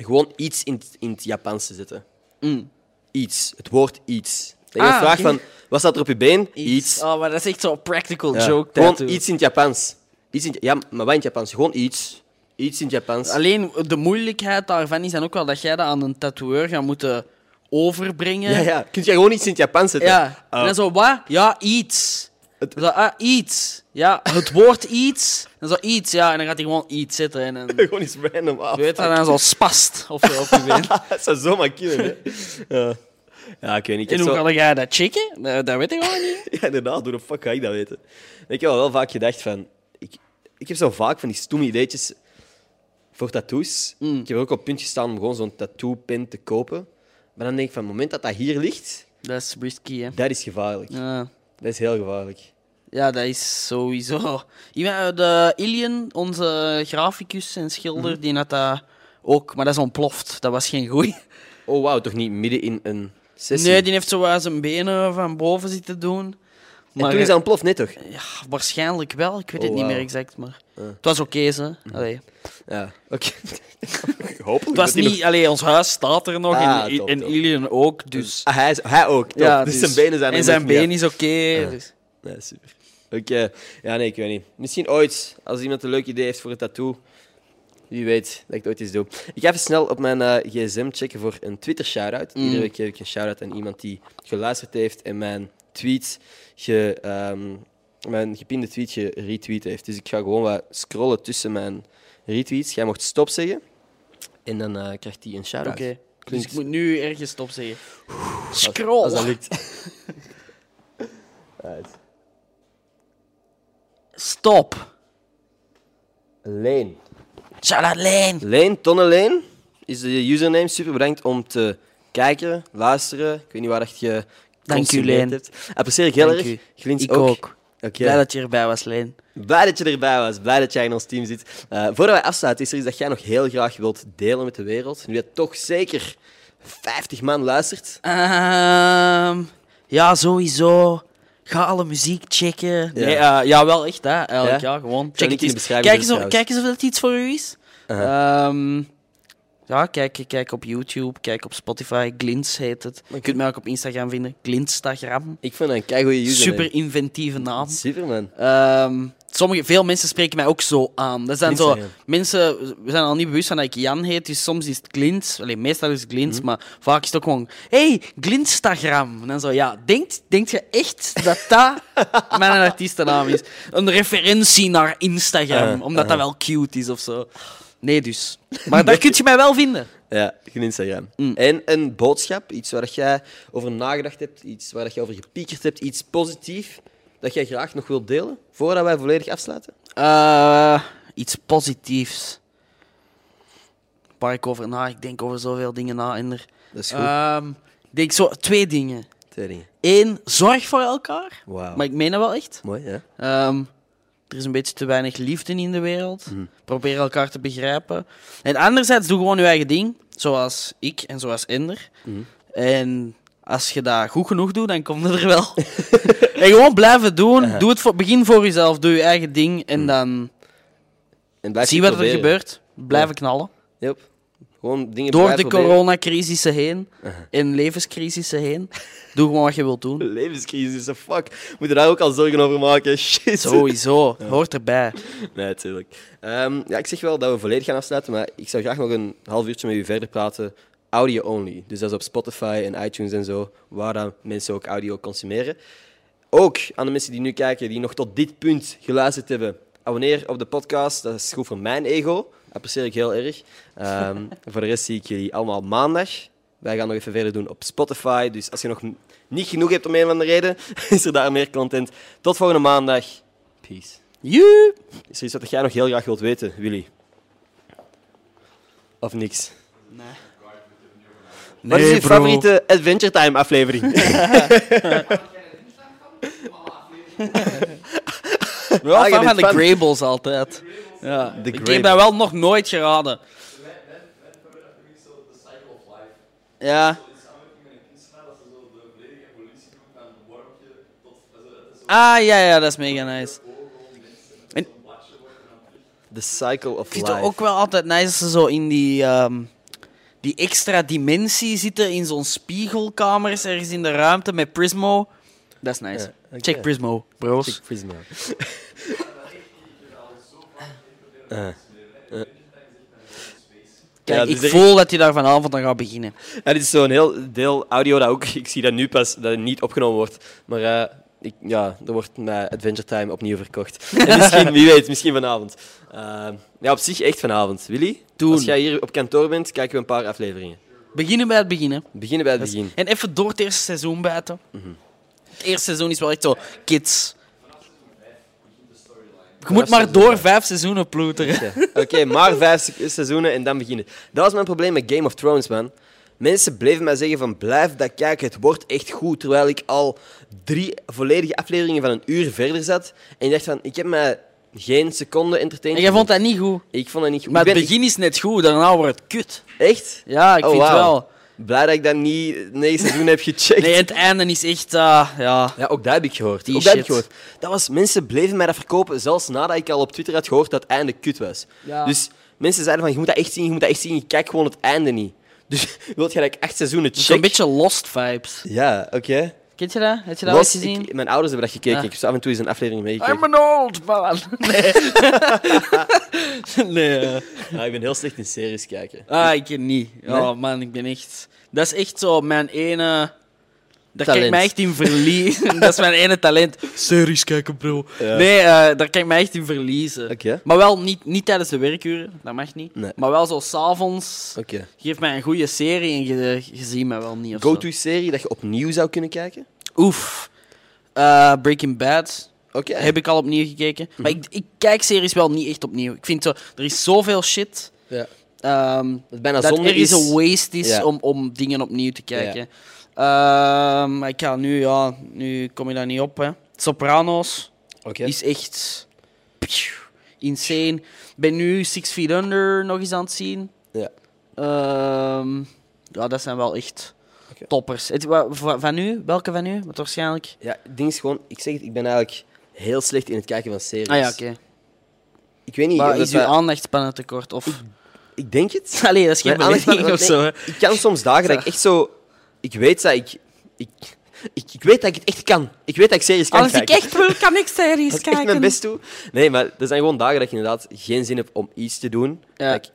gewoon iets in, het- in het Japans te zetten. Mm. Iets. Het woord iets. Dat je Ah, vraagt oké. van, wat staat er op je been? Iets. Oh, maar dat is echt zo'n practical Ja. joke Gewoon tattoo. iets in het Japans. Iets in het- ja, maar wat in het Japans? Gewoon iets. Iets in het Japans. Alleen de moeilijkheid daarvan is dan ook wel dat jij dat aan een tatoeëur gaat moeten overbrengen. Ja, ja. Kun je gewoon iets in het Japans zetten? Ja. Ah. En dan zo, wat? Ja, iets. Het- Zo, ah, iets. Ja, het woord iets. En zo, iets, ja. En dan gaat hij gewoon iets zitten. En dan, *laughs* gewoon iets random af. je weet dat dan zo spast of zo je been. *laughs* dat zou zomaar kunnen, hè. Ja. Ja, ik weet niet. Ik En hoe zo... ga jij dat checken? Dat, dat weet ik gewoon niet. *laughs* Ja, inderdaad, hoe de fuck ga ik dat weten? Ik heb wel vaak gedacht van... Ik, ik heb zo vaak van die stomme ideetjes voor tattoos. Mm. Ik heb ook op het punt gestaan om gewoon zo'n tattoo-pen te kopen. Maar dan denk ik van, het moment dat dat hier ligt, Dat is risky, hè. dat is gevaarlijk. Ja. Dat is heel gevaarlijk. Ja, dat is sowieso. Iemand- De Ilian, onze graficus en schilder, Mhm. die had dat ook, maar dat is ontploft. Dat was geen goeie. Oh, wauw, toch niet midden in een sessie? Nee, die heeft zo zijn benen van boven zitten doen. En toen is dat ontploft, net toch? Ja, waarschijnlijk wel. Ik weet Oh, het niet meer exact, maar... Het was oké, ze. Allee. Ja, oké. *laughs* Hopelijk. Het was niet... Allee, ons huis staat er nog Ah, en, top, en top Ilian ook, dus... nog- Ah, hij, is, hij ook, top. ja, dus, zijn benen zijn er En zijn nog been is oké. dus. af. Ja, super. Oké. Ja, nee, ik weet niet. Misschien ooit, als iemand een leuk idee heeft voor een tattoo. Wie weet dat ik het ooit eens doe. Ik ga even snel op mijn eh, gsm checken voor een Twitter-shoutout. Mm. Iedere week geef ik een shout-out aan iemand die geluisterd heeft en mijn tweet, ge, ehm, mijn gepinde tweet geretweet heeft. Dus ik ga gewoon wat scrollen tussen mijn retweets. Jij mocht stop zeggen. En dan eh, krijgt hij een shout-out. Oké. Dus ik moet nu ergens stop zeggen. Scroll. Als dat lukt. *laughs* Right. Stop. Leen. Shout-out Leen. Leen, Tonneleen is de username. Super bedankt om te kijken, luisteren. Ik weet niet waar je Dank u, Leen. hebt. Apprecieer ik heel Dank erg. Glins Ik ook. ook. Blij dat je erbij was, Leen. Blij dat je erbij was. Blij dat jij in ons team zit. Eh, voordat wij afsluiten, is er iets dat jij nog heel graag wilt delen met de wereld. Nu dat toch zeker 50 man luistert. Ehm, ja, sowieso. Ga alle muziek checken. Nee, Ja. eh, ja, wel echt, hè. Eigenlijk, Ja? ja, gewoon. Check in het de eens. beschrijving Kijk eens, of, kijk eens of dat iets voor u is. Ehm, ja, kijk, kijk op YouTube, kijk op Spotify. Glins heet het. Je kunt mij ook op Instagram vinden. Glinstagram. Ik vind dat een keigoede username. Super inventieve naam. Super, man. Ehm, sommige, veel mensen spreken mij ook zo aan. Dat zijn zo, Glints, mensen, we zijn al niet bewust van dat ik Jan heet, dus soms is het Glint. Alleen meestal is het Glint, Mhm. maar vaak is het ook gewoon... Hey, Glinstagram. En dan zo, ja, denkt, denkt je echt dat dat *laughs* mijn artiestennaam is? Een referentie naar Instagram, Uh, omdat dat wel cute is of zo. Nee, dus. Maar daar *laughs* kun je mij wel vinden. Ja, geen Instagram. Mm. En een boodschap, iets waar jij over nagedacht hebt, iets waar dat jij over gepiekerd hebt, iets positiefs dat jij graag nog wilt delen, voordat wij volledig afsluiten? Eh, iets positiefs. Waar ik over na, ik denk over zoveel dingen na. Er, Dat is goed. Ehm, ik denk zo twee dingen. Twee dingen. Eén, zorg voor elkaar. Wauw. Maar ik meen dat wel echt. Mooi, ja. Ehm, er is een beetje te weinig liefde in de wereld. Probeer elkaar te begrijpen. En anderzijds, doe gewoon je eigen ding. Zoals ik en zoals Ender. En als je dat goed genoeg doet, dan komt het er wel. *laughs* en gewoon blijven doen. Doe het voor, begin voor jezelf. Doe je eigen ding. En dan En zie wat er gebeurt. Blijven knallen. Yep. Gewoon dingen Door de proberen. coronacrisissen heen. En levenscrisissen heen. Doe gewoon wat je wilt doen. *laughs* Levenscrisis, fuck. We moeten daar ook al zorgen over maken. *laughs* Shit. Sowieso. Hoort erbij. Nee, natuurlijk. Ehm, ja, ik zeg wel dat we volledig gaan afsluiten, maar ik zou graag nog een half uurtje met u verder praten. Audio only. Dus dat is op Spotify en iTunes en zo, waar dan mensen ook audio consumeren. Ook aan de mensen die nu kijken, die nog tot dit punt geluisterd hebben. Abonneer op de podcast. Dat is goed voor mijn ego. Apprecieer ik heel erg. Ehm, *laughs* voor de rest zie ik jullie allemaal maandag. Wij gaan nog even verder doen op Spotify. Dus als je nog niet genoeg hebt om een of andere reden, *laughs* is er daar meer content. Tot volgende maandag. Peace. Joep. Is er iets wat jij nog heel graag wilt weten, Willy? Of niks? Wat is je bro. favoriete Adventure Time aflevering? *laughs* Wel Ah, fan van de. Grables altijd. Ja. De ik heb dat wel nog nooit geraden. Ja. Ah, ja, ja, dat is mega nice. En The Cycle of ik vind Life. het ook wel altijd nice als ze zo in die, ehm, die extra dimensie zitten in zo'n spiegelkamers ergens in de ruimte met Prismo. Dat is nice. Check Prismo, bros. Chick Eh, Kijk, Ja, dus ik er- voel dat hij daar vanavond aan gaat beginnen. Ja, dit is zo'n heel deel audio dat ook, *laughs* ik zie dat nu pas, dat het niet opgenomen wordt. Maar eh, ik, ja, er wordt met Adventure Time opnieuw verkocht. *laughs* En misschien, wie weet, misschien vanavond. Eh, ja, op zich echt vanavond. Willy, Doen. als jij hier op kantoor bent, kijken we een paar afleveringen. Beginnen bij het begin, hè. Beginnen bij het begin. En even door het eerste seizoen buiten. Het eerste seizoen is wel echt zo kids. Je moet maar door vijf seizoenen ploeteren. Oké, maar vijf se- seizoenen en dan beginnen. Dat was mijn probleem met Game of Thrones, man. Mensen bleven mij zeggen van blijf dat kijken, het wordt echt goed. Terwijl ik al drie volledige afleveringen van een uur verder zat. En ik dacht van, ik heb mij geen seconde En entertained. jij vond dat niet goed. Ik vond dat niet goed. Maar het begin is net goed, daarna wordt het kut. Echt? Ja, ik Oh, vind wauw. wel. Blij dat ik dat niet negen seizoenen heb gecheckt. Nee, het einde is echt... ah, ja. Ja, ook dat heb ik gehoord. Die ook dat heb ik shit. gehoord. Dat was, mensen bleven mij dat verkopen, zelfs nadat ik al op Twitter had gehoord dat het einde kut was. Ja. Dus mensen zeiden van, je moet dat echt zien, je moet dat echt zien, je kijkt gewoon het einde niet. Dus *laughs* wilt je dat ik acht seizoenen Het is check? een beetje Lost vibes. Ja, oké. Kent je dat? Heb je dat Los, ooit gezien? ik- Mijn ouders hebben dat gekeken. Ah. Ik heb zo af en toe eens een aflevering meegekeken. I'm an old man. Nee. *laughs* nee. eh. Ah, ik ben heel slecht in series kijken. Ah, ik ken niet. Oh Nee? man, ik ben echt... Dat is echt zo mijn ene... Daar kan ik mij echt in verliezen. *laughs* dat is mijn ene talent. Series kijken, bro. Ja. Nee, eh, daar kan ik mij echt in verliezen. Maar wel niet, niet tijdens de werkuren, dat mag niet. Nee. Maar wel zo s'avonds. Oké. Geef mij een goede serie en je, je ziet mij wel niet. Go-to-serie dat je opnieuw zou kunnen kijken? Oef. Eh, Breaking Bad Oké. heb ik al opnieuw gekeken. Maar ik, ik kijk series wel niet echt opnieuw. Ik vind zo, er is zoveel shit. Ja. ehm, Dat is bijna dat er is een waste is Ja. om, om dingen opnieuw te kijken. Ehm, maar ik ga nu, ja, nu kom je daar niet op. Hè. Sopranos Oké. is echt insane. Ik ben nu Six Feet Under nog eens aan het zien. Ja. Ehm, ja, dat zijn wel echt toppers. Het, van nu? Welke van nu? Want waarschijnlijk. Ja, het ding is gewoon... Ik zeg het, ik ben eigenlijk heel slecht in het kijken van series. Ah ja, oké. Ik weet niet... Maar is uw aandachtspannen te kort? Of... Ik denk het. Allee, dat is geen belediging of zo. nee, Ik kan soms dagen dat ik echt zo... Ik weet dat ik... Ik, ik, ik weet dat ik het echt kan. Ik weet dat ik series kan Als ik kijken. echt wil, kan ik series *laughs* Als ik kijken. mijn best doe. Nee, maar er zijn gewoon dagen dat je inderdaad geen zin hebt om iets te doen. Ja. Dat ik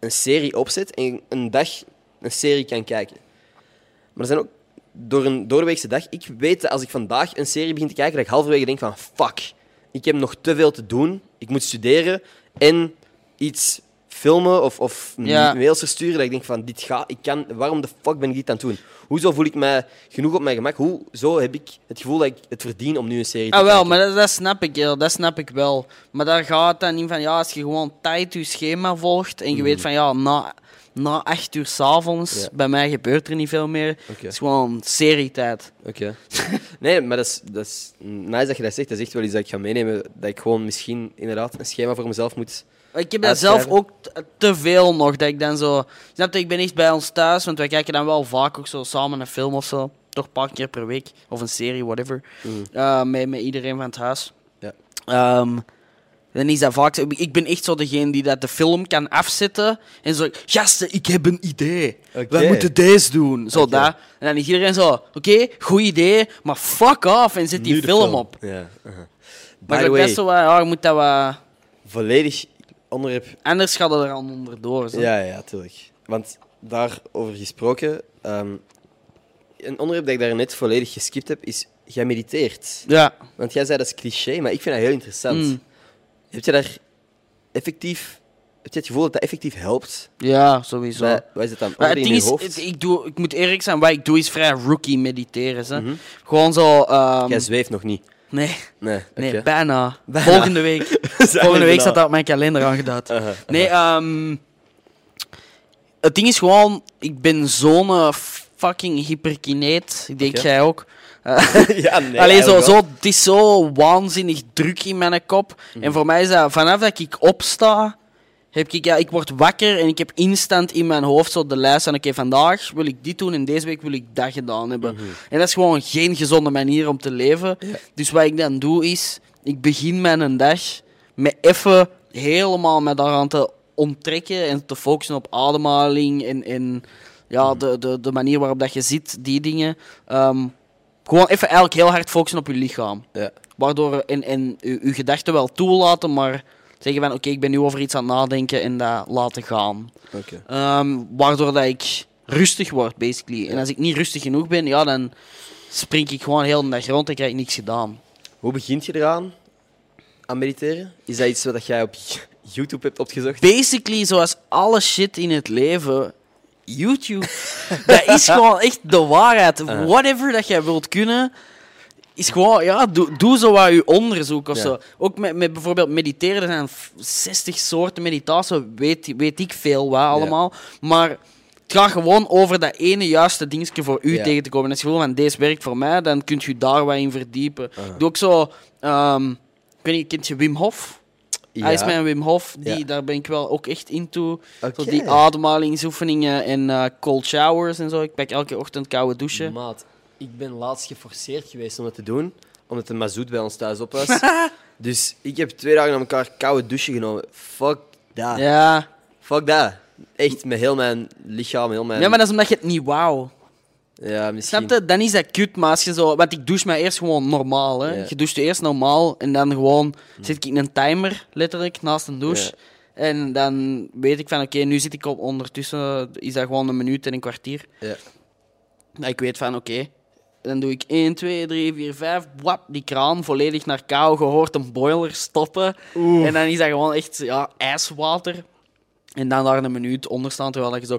een serie opzet en een dag een serie kan kijken. Maar er zijn ook door een doorweekse dag. Ik weet dat als ik vandaag een serie begin te kijken, dat ik halverwege denk van fuck, ik heb nog te veel te doen. Ik moet studeren en iets filmen of, of Ja. mails versturen. Dat ik denk van dit gaat, ik kan, waarom de fuck ben ik dit aan het doen? Hoezo voel ik mij genoeg op mijn gemak? Hoezo heb ik het gevoel dat ik het verdien om nu een serie te Ah, wel, maar dat, dat snap ik, dat snap ik wel. Maar daar gaat het dan in van, ja, als je gewoon tijd je schema volgt en je weet van, ja, na, na acht uur s'avonds. Ja. bij mij gebeurt er niet veel meer. Het is gewoon serietijd. Oké. *laughs* Nee, maar dat is, dat is nice dat je dat zegt. Dat is echt wel iets dat ik ga meenemen. Dat ik gewoon misschien inderdaad een schema voor mezelf moet... Ik heb dat zelf ook te veel nog, dat ik dan zo... Snap je, ik ben echt bij ons thuis, want wij kijken dan wel vaak ook zo samen een film of zo. Toch een paar keer per week, of een serie, whatever. Eh, met, met iedereen van het huis. Ja. Ehm, dan is dat vaak. Ik ben echt zo degene die dat de film kan afzetten. En zo, gasten, ik heb een idee. Oké. We moeten deze doen. Zo Oké. dat. En dan is iedereen zo, oké, goed idee, maar fuck off en zet die film, op. Ja. Maar the ik way, best zo, wat, ja, je moet dat wat... volledig onderwerp... Anders gaat het er al onderdoor. Zo. Ja, ja, tuurlijk. Want daarover gesproken... ehm, een onderwerp dat ik daar net volledig geskipt heb, is... Jij mediteert. ja. Want jij zei dat is cliché, maar ik vind dat heel interessant. Mm. Heb je daar effectief... Heb je het gevoel dat dat effectief helpt? Ja, sowieso. Bij- Wat is het dan? Maar het in ding je is, het- ik, doe, ik moet eerlijk zijn, wat ik doe is vrij rookie mediteren. Hè. Mhm. Gewoon zo... ehm, Jij zweeft nog niet. Nee, Nee, nee bijna. Bijna. Volgende week. *laughs* Volgende we week staat dat op mijn kalender aangeduid. Nee, ehm het ding is gewoon, ik ben zo'n eh, fucking hyperkineet. Ik denk jij ook. *laughs* ja, nee. *laughs* Alleen zo, zo, het is zo waanzinnig druk in mijn kop. Mhm. En voor mij is dat vanaf dat ik opsta, heb ik, ja, ik word wakker en ik heb instant in mijn hoofd zo de lijst van oké, vandaag wil ik dit doen en deze week wil ik dat gedaan hebben. Mhm. En dat is gewoon geen gezonde manier om te leven. Dus wat ik dan doe is, ik begin mijn dag met even helemaal me daaraan te onttrekken en te focussen op ademhaling en, en ja, Mhm. de, de, de manier waarop dat je zit, die dingen. Ehm, gewoon even eigenlijk heel hard focussen op je lichaam. Ja. Waardoor en, en je, je gedachten wel toelaten, maar zeggen van oké, ik ben nu over iets aan het nadenken en dat laten gaan. Ehm, waardoor dat ik rustig word, basically. En als ik niet rustig genoeg ben, ja, dan spring ik gewoon heel de dag rond en krijg ik niks gedaan. Hoe begint je eraan? Aan mediteren? Is dat iets wat jij op *laughs* YouTube hebt opgezocht? Basically, zoals alle shit in het leven, YouTube. *laughs* dat is gewoon echt de waarheid. Whatever dat jij wilt kunnen, is gewoon, ja, doe, doe zo wat je onderzoek of Ja. zo. Ook met, met bijvoorbeeld mediteren, er zijn f- 60 soorten meditatie, weet, weet ik veel wat allemaal. Maar het gaat gewoon over dat ene juiste dingetje voor u Ja. tegen te komen. En als je wil van deze werkt voor mij, dan kunt je daar wat in verdiepen. Doe ook zo, ik weet niet, kent je Wim Hof? Hij is mijn Wim Hof, die, Ja. daar ben ik wel ook echt into. Zo Oké. die ademhalingsoefeningen en eh, cold showers en zo. Ik pak elke ochtend koude douchen. Maat, ik ben laatst geforceerd geweest om dat te doen, omdat de mazoet bij ons thuis op was. *laughs* dus ik heb twee dagen aan elkaar koude douchen genomen. Fuck dat. Ja. Fuck dat. Echt, met heel mijn lichaam, heel mijn... ja, maar dat is omdat je het niet wou. Ja, misschien. Snap je? Dan is dat kut, maar als je zo... Want ik douche mij eerst gewoon normaal, hè. Ja. Je doucht eerst normaal en dan gewoon... Zit ik in een timer, letterlijk, naast een douche. Ja. En dan weet ik van, oké, nu zit ik op ondertussen... Is dat gewoon een minuut en een kwartier. Ja. Dat ik weet van, oké... Dan doe ik 1, 2, 3, 4, 5. Wap, die kraan volledig naar kou. gehoord een boiler stoppen. En dan is dat gewoon echt ja, ijswater. En dan daar een minuut onder staan terwijl je zo.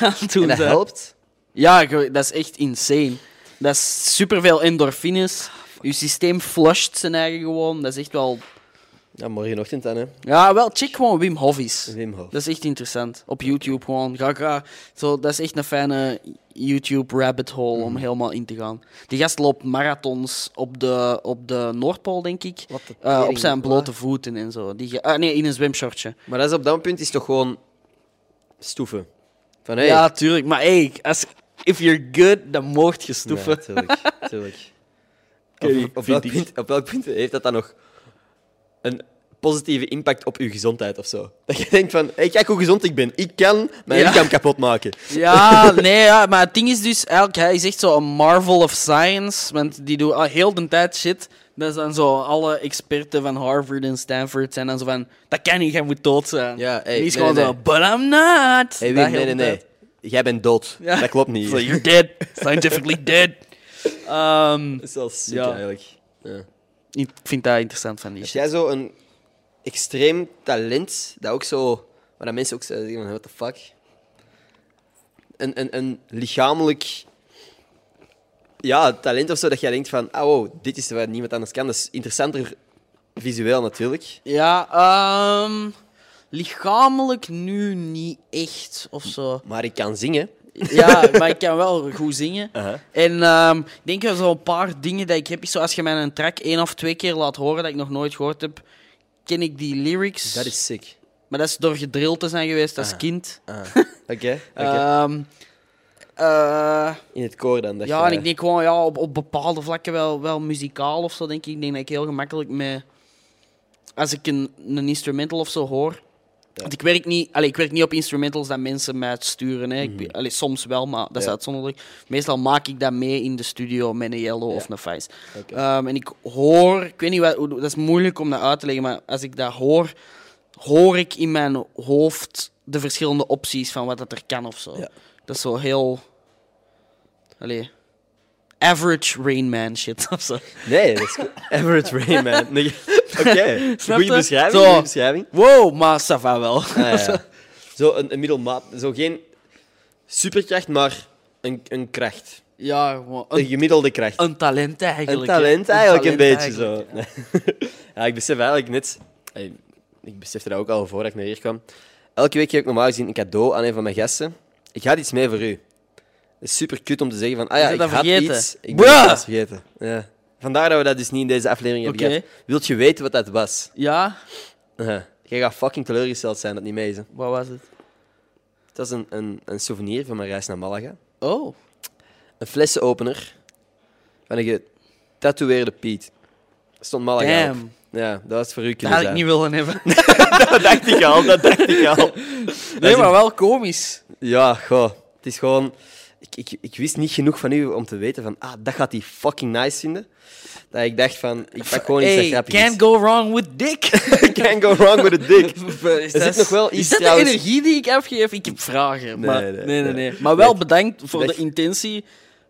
*laughs* aan het doen En dat helpt? Ja, dat is echt insane. Dat is superveel endorfines. Je systeem flusht zijn eigen gewoon. Dat is echt wel. Ja, morgenochtend dan, hè. Ja, wel, check gewoon Wim Hof is. Wim Hof. Dat is echt interessant. Op YouTube gewoon. Ga, ga. Zo, dat is echt een fijne YouTube rabbit hole Mhm. om helemaal in te gaan. Die gast loopt marathons op de, op de Noordpool, denk ik. Wat de Eh, op zijn wat? blote voeten en zo. Die, ge- ah, nee, in een zwemshortje. Maar dat is op dat punt is toch gewoon stoeven. Van, hey. Ja, tuurlijk. Maar hey, als, if you're good, dan mocht je stoeven. Ja, tuurlijk. tuurlijk. *laughs* Op, welk punt, op welk punt heeft dat dan nog een positieve impact op je gezondheid of zo? Dat je denkt van, hey, kijk hoe gezond ik ben. Ik kan mijn Ja. lichaam kapot maken. Ja, *laughs* nee, ja, maar het ding is dus, eigenlijk, hij is echt zo een marvel of science, want die doet al heel de tijd shit. Dat is dan zo, alle experten van Harvard en Stanford zijn dan zo van, dat kan niet, jij moet dood zijn. Ja, hey, die is nee, gewoon nee, zo, nee. but I'm not. Hey, Wim, nee, nee, nee. Jij bent dood. Ja. Dat klopt niet. *laughs* So, you're dead. Scientifically dead. *laughs* Ehm, Dat is wel Ja. eigenlijk. Ja. Ik vind dat interessant van die Heb shit. jij zo een extreem talent, dat ook zo... Waar dat mensen ook zeggen van, what the fuck? Een, een, een lichamelijk... Ja, talent of zo, dat jij denkt van, oh, wow, dit is wat niemand anders kan. Dat is interessanter visueel natuurlijk. Ja, ehm, lichamelijk nu niet echt of zo. Maar ik kan zingen. Ja, maar ik kan wel goed zingen. En ehm, ik denk wel zo'n paar dingen dat ik heb. Is zo als je mij een track één of twee keer laat horen dat ik nog nooit gehoord heb, ken ik die lyrics. Dat is sick. Maar dat is door gedrild te zijn geweest als Ah. kind. Ah, *laughs* Oké, oké. Ehm, eh, In het koor dan. Dat ja, je- en ik denk gewoon ja, op, op bepaalde vlakken wel, wel muzikaal of zo. Denk ik. ik denk dat ik heel gemakkelijk met. Als ik een, een instrumental of zo hoor. Want ik werk, niet, allee, ik werk niet op instrumentals dat mensen mij sturen. Hè. Ik, allee, soms wel, maar dat is Mhm. Uitzonderlijk. Meestal maak ik dat mee in de studio met een Yellow of een Vice. Ehm, en ik hoor, ik weet niet wat, dat is moeilijk om dat uit te leggen, maar als ik dat hoor, hoor ik in mijn hoofd de verschillende opties van wat dat er kan of zo. Dat is zo heel. Allee. Average Rain Man shit *laughs* of zo. Nee, dat is. Average Rain Man. Nee, *laughs* Oké, Snap goede beschrijving. Zo. goeie beschrijving. Wow, maar ça va wel. Ah, ja. *laughs* Zo een, een middelmaat. Zo geen superkracht, maar een, een kracht. Ja, gewoon Een een, gemiddelde kracht. een talent eigenlijk. Een talent eigenlijk een talent beetje zo. eigenlijk. Ja, ik besef eigenlijk net... Ik besefte dat ook al voordat ik naar hier kwam. Elke week geef ik normaal gezien een cadeau aan een van mijn gasten. Ik had iets mee voor u. Is super cute om te zeggen van... Ah ja, ik dat had vergeten? iets. Ik ben Bruh! het pas vergeten. Ja. Vandaar dat we dat dus niet in deze aflevering hebben Oké. gehad. Wilt je weten wat dat was? Ja. Jij gaat fucking teleurgesteld zijn dat het niet mee is. hè. wat was het? Het was een, een, een souvenir van mijn reis naar Malaga. Oh. Een flessenopener van een getatoeëerde Piet. Stond Malaga op. Damn. Ja, dat was voor u Dat kunnen had ik zijn. niet willen hebben. *laughs* dat dacht ik al, dat dacht ik al. Nee, maar wel komisch. Ja, goh. Het is gewoon... Ik, ik, ik wist niet genoeg van u om te weten van... Ah, dat gaat hij fucking nice vinden. Dat ik dacht van... Ik pak gewoon iets dat Hey, grappig can't is. go wrong with dick. *laughs* Can't go wrong with a dick. *laughs* Is Er zit nog wel is iets dat trouwens- de energie die ik afgeef? Ik heb vragen. Nee, maar, nee, nee, nee, nee. nee. Maar wel bedankt voor Dat- de intentie.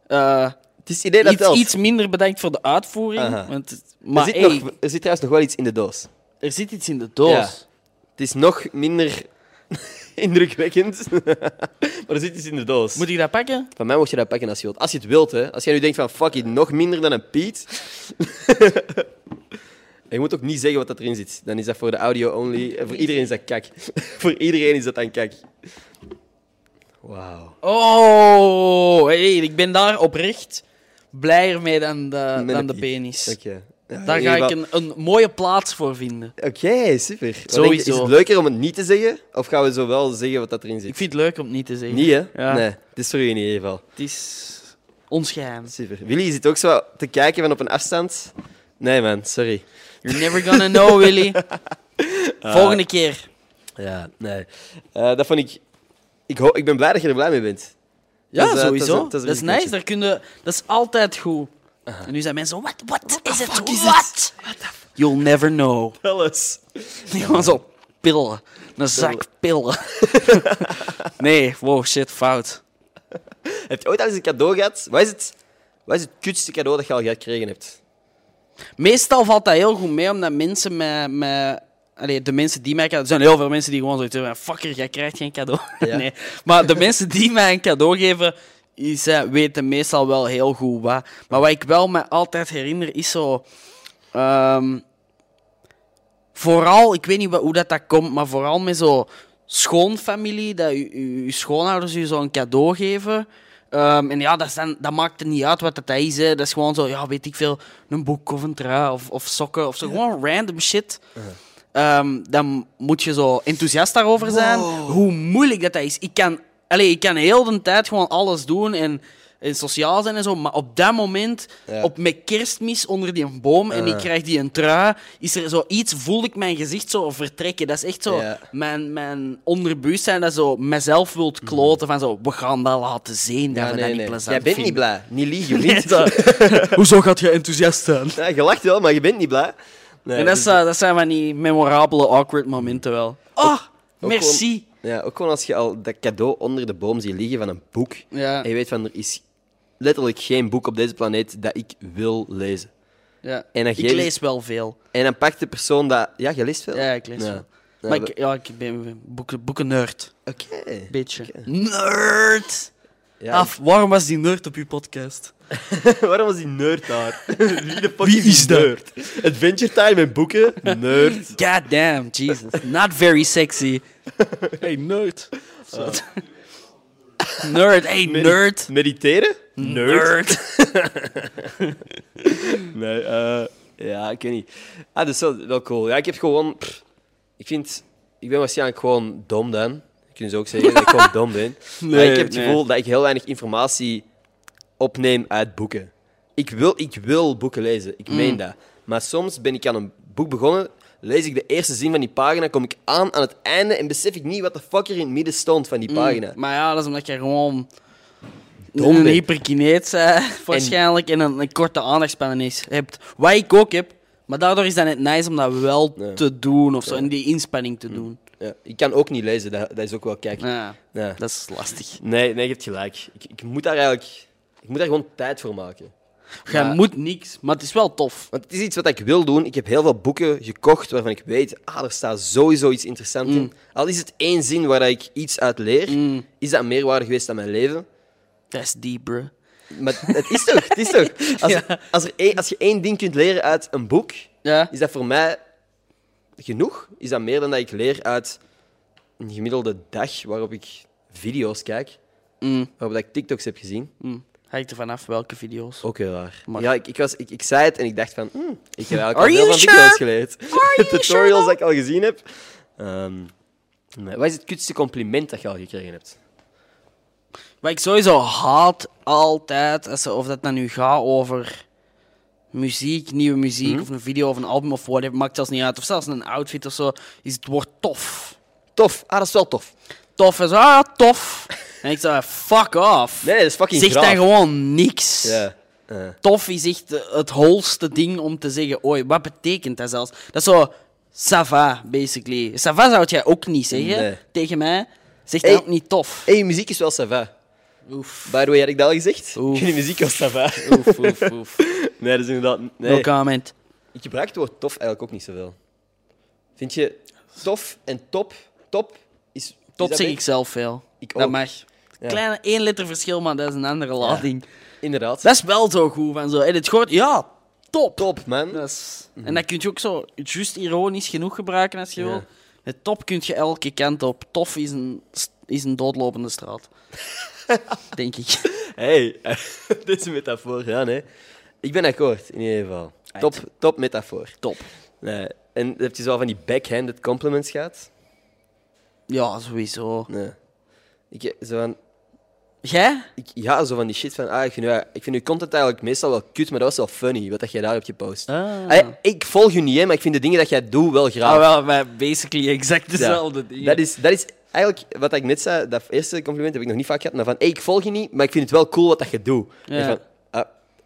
Eh, Het is het idee dat iets, iets minder bedankt voor de uitvoering. Want, het- er, maar zit hey, nog, er zit trouwens nog wel iets in de doos. er zit iets in de doos. Ja. Het is nog minder... *laughs* Indrukwekkend. *laughs* maar er zit iets in de doos. Moet ik dat pakken? Van mij mocht je dat pakken als je wilt. Als je het wilt, hè. Als jij nu denkt van, fuck it, nog minder dan een Piet. *laughs* En je moet ook niet zeggen wat dat erin zit. Dan is dat voor de audio only. En voor iedereen is dat kak. voor iedereen is dat dan kak. Wauw. Oh, hey, ik ben daar oprecht blijer mee dan de, dan de penis. Oké. Ja, Daar ga ik een, een mooie plaats voor vinden. Oké, super. Wat denk je, Sowieso. Is het leuker om het niet te zeggen? Of gaan we zo wel zeggen wat dat erin zit? Ik vind het leuk om het niet te zeggen. Niet, hè? Ja. Nee, het is voor u in ieder geval. Het is ons geheim. Super. Willy zit ook zo te kijken van op een afstand. Nee, man, sorry. You're never gonna know, Willy. *laughs* Volgende keer. Ja, nee. Eh, dat vond ik... Ik, ho- ik ben blij dat je er blij mee bent. Ja, Dat is, eh, sowieso. dat is- Dat dat is, is een nice. Daar kun je, dat is altijd goed. En nu zijn mensen zo, wat, wat is het? is What? You'll never know. Alles. Gewoon *laughs* zo pillen. Een zak pillen. *laughs* nee, wow, shit, fout. Heb je ooit al eens een cadeau gehad? Wat is het, wat is het kutste cadeau dat je al gekregen hebt? Meestal valt dat heel goed mee, omdat mensen met... met allee, de mensen die mij cadeau... Er zijn heel veel mensen die gewoon zoiets hebben van... Fucker, jij krijgt geen cadeau. *laughs* Ja. nee. Maar de mensen die mij een cadeau geven... is, eh, weten meestal wel heel goed wat. Maar wat ik wel me altijd herinner, is zo... ehm, vooral, ik weet niet wat- hoe dat, dat komt, maar vooral met zo schoonfamilie, dat je, schoonouders je zo'n cadeau geven. Ehm, en ja, dat, dan, dat maakt er niet uit wat dat is. Hè. Dat is gewoon zo, ja, weet ik veel, een boek of een trui of, of sokken of zo. Gewoon random shit. Ehm, dan moet je zo enthousiast daarover zijn. Hoe moeilijk dat, dat is. Ik kan, allez, ik kan heel de tijd gewoon alles doen en, en sociaal zijn en zo. Maar op dat moment, Ja. op met kerstmis onder die boom en ik krijg die een trui, is er zoiets, voel ik mijn gezicht zo vertrekken. Dat is echt zo Ja. mijn, mijn onderbewustzijn dat zo mezelf wilt kloten van zo, we gaan dat laten zien dat Ja, we dat niet plezant Jij bent niet vinden. blij. Niet liegen, *laughs* Nee, vriend. dat- *laughs* Hoezo gaat je enthousiast zijn? Ja, je lacht wel, maar je bent niet blij. Nee, en dat, dus- is, dat zijn van die memorabele, awkward momenten wel. Ah, ook merci. Ja, ook gewoon als je al dat cadeau onder de boom ziet liggen van een boek. Ja. En je weet van, er is letterlijk geen boek op deze planeet dat ik wil lezen. Ja. En dan ik geef lees wel veel. En dan pakt de persoon dat... Ja, je leest veel? Ja, ik lees Ja. veel. Ja, maar we- ik, ja, ik ben boeken, boeken nerd. Oké. Beetje. Nerd! Ja, Af, waarom was die nerd op uw podcast? *laughs* Waarom was die nerd daar? *laughs* Wie de fuck Wie is die is dat? nerd? Adventure Time en boeken? Nerd. *laughs* God damn, Jesus. Not very sexy. Hey, nerd. Nerd, hey, nerd. Mediteren? Nerd. Nee, eh, ja, ik weet niet. Ah, dat is wel, wel cool. Ja, ik heb gewoon... pff, ik vind... Ik ben waarschijnlijk gewoon dom dan. Kun je zo ook zeggen dat ik gewoon dom ben. *laughs* maar ik heb het nee. gevoel dat ik heel weinig informatie opneem uit boeken. Ik wil, ik wil boeken lezen. Ik Mm. meen dat. Maar soms ben ik aan een boek begonnen, lees ik de eerste zin van die pagina, kom ik aan aan het einde en besef ik niet wat de fuck er in het midden stond van die pagina. Maar ja, dat is omdat je gewoon Dom een hyperkineet bent, *laughs* waarschijnlijk, en, een, een korte aandachtspannen is, hebt. Wat ik ook heb, maar daardoor is dat net nice om dat wel te doen, of zo, en die inspanning te doen. Ja, ik kan ook niet lezen, dat, dat is ook wel kijk. Ja, Ja. dat is lastig. Nee, nee, je hebt gelijk. Ik, ik moet daar eigenlijk... Ik moet daar gewoon tijd voor maken. Je moet niks, maar het is wel tof. Want het is iets wat ik wil doen. Ik heb heel veel boeken gekocht waarvan ik weet, ah, er staat sowieso iets interessants in. Al is het één zin waar ik iets uit leer, Mm. is dat meerwaarde geweest aan mijn leven. Dat is deep, bro. Maar het is toch, het is toch. *laughs* Als, Ja. als, er je één ding kunt leren uit een boek, Ja. is dat voor mij genoeg? Is dat meer dan dat ik leer uit een gemiddelde dag waarop ik video's kijk, Mm, waarop ik TikToks heb gezien? mm. Hangt er vanaf welke video's. Ook heel raar. Maar- Ja, ik, ik, was, ik, ik zei het en ik dacht van, hmm, ik heb eigenlijk al you veel van sure? video's geleerd. you *laughs* Tutorials sure, dat ik al gezien heb. Ehm, nee. Wat is het kutste compliment dat je al gekregen hebt? Wat ik sowieso haat altijd, of dat dan nu gaat over muziek, nieuwe muziek, of een video of een album of whatever, maakt zelfs niet uit. Of zelfs een outfit of zo, is het woord tof. Tof. Ah, dat is wel tof. Tof is, ah, tof. En ik zeg, fuck off. Nee, dat is fucking zeg graaf. dan gewoon niks. Ja. Tof is echt het holste ding om te zeggen, oei, wat betekent dat zelfs? Dat is zo, ça va, basically. Ça va zou jij ook niet zeggen Nee. tegen mij. Zeg dan Hey. ook niet tof. hey, muziek is wel ça va. Oef. By the way, had ik dat al gezegd? Oef. Die muziek was va. Oef, oef, oef. *laughs* Nee, dat is inderdaad... No Nee. comment. Ik gebruik het woord tof eigenlijk ook niet zoveel. Vind je tof en top... Top is dat zeg ik zelf veel. Ik Dat ook. mag. Ja. Kleine 1 liter verschil, maar dat is een andere lading. Inderdaad. Dat is wel zo goed. Van zo, je het gehoord? Ja, top. Top, man. Dat is... En dat kun je ook zo juist ironisch genoeg gebruiken als je Ja. wil. Het top kun je elke kant op. Tof is een, is een doodlopende straat. *laughs* *laughs* Denk ik. Hey, *laughs* deze metafoor, ja, nee. Ik ben akkoord, in ieder geval. Top, top metafoor. Top. Nee. En heb je zo van die backhanded compliments gehad? Ja, sowieso. Nee. Ik, zo van, Jij? ik, ja, zo van die shit van, ah, ik vind, ja, ik vind uw content eigenlijk meestal wel kut, maar dat was wel funny, wat dat jij daar hebt gepost. Ah. Allee, ik volg je niet, hè, maar ik vind de dingen dat jij doet wel graag. Ah, wel, wij basically exact Ja. dezelfde dingen. Dat is, dat is eigenlijk wat ik net zei, dat eerste compliment heb ik nog niet vaak gehad, maar van, hey, ik volg je niet, maar ik vind het wel cool wat dat je doet. Ja. En van, ah,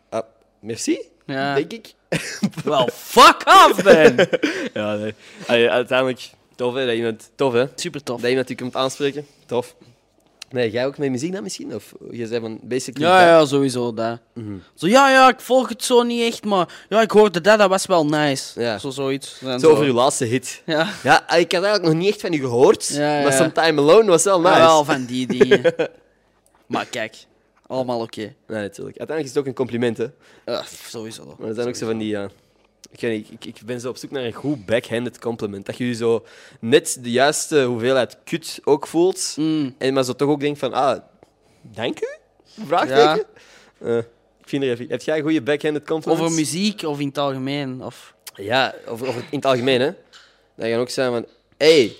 ah, merci, Ja. denk ik. *laughs* Wel, fuck off, man. *laughs* Ja, nee. Allee, uiteindelijk, tof hè, dat iemand, tof hè, Super tof. dat iemand je komt aanspreken. Tof. Nee, jij ook met muziek dan misschien? Of je zei van, basically... Ja, dat- ja, sowieso dat. Zo, ja, ja, ik volg het zo niet echt, maar ja, ik hoorde dat, dat was wel nice. Ja. Zo, zoiets. Zo over je laatste hit. Ja. Ja, ik had eigenlijk nog niet echt van u gehoord, Ja, ja. maar Sometime Alone was wel nice. Ja, wel van die dingen. *laughs* maar kijk, allemaal oké. Nee, natuurlijk. Uiteindelijk is het ook een compliment, hè. Ja, sowieso. Maar er zijn ook zo van die... Ja, ik, weet ik, ik ben zo op zoek naar een goed backhanded compliment. Dat je je zo net de juiste hoeveelheid kut ook voelt, Mm. en maar zo toch ook denkt van, ah, dank u? Vraagteken? Eh, ik vind er even... Heb jij een goede backhanded compliment? Over muziek of in het algemeen? Of... Ja, over, over in het algemeen, hè. Dat je ook zijn van, hey,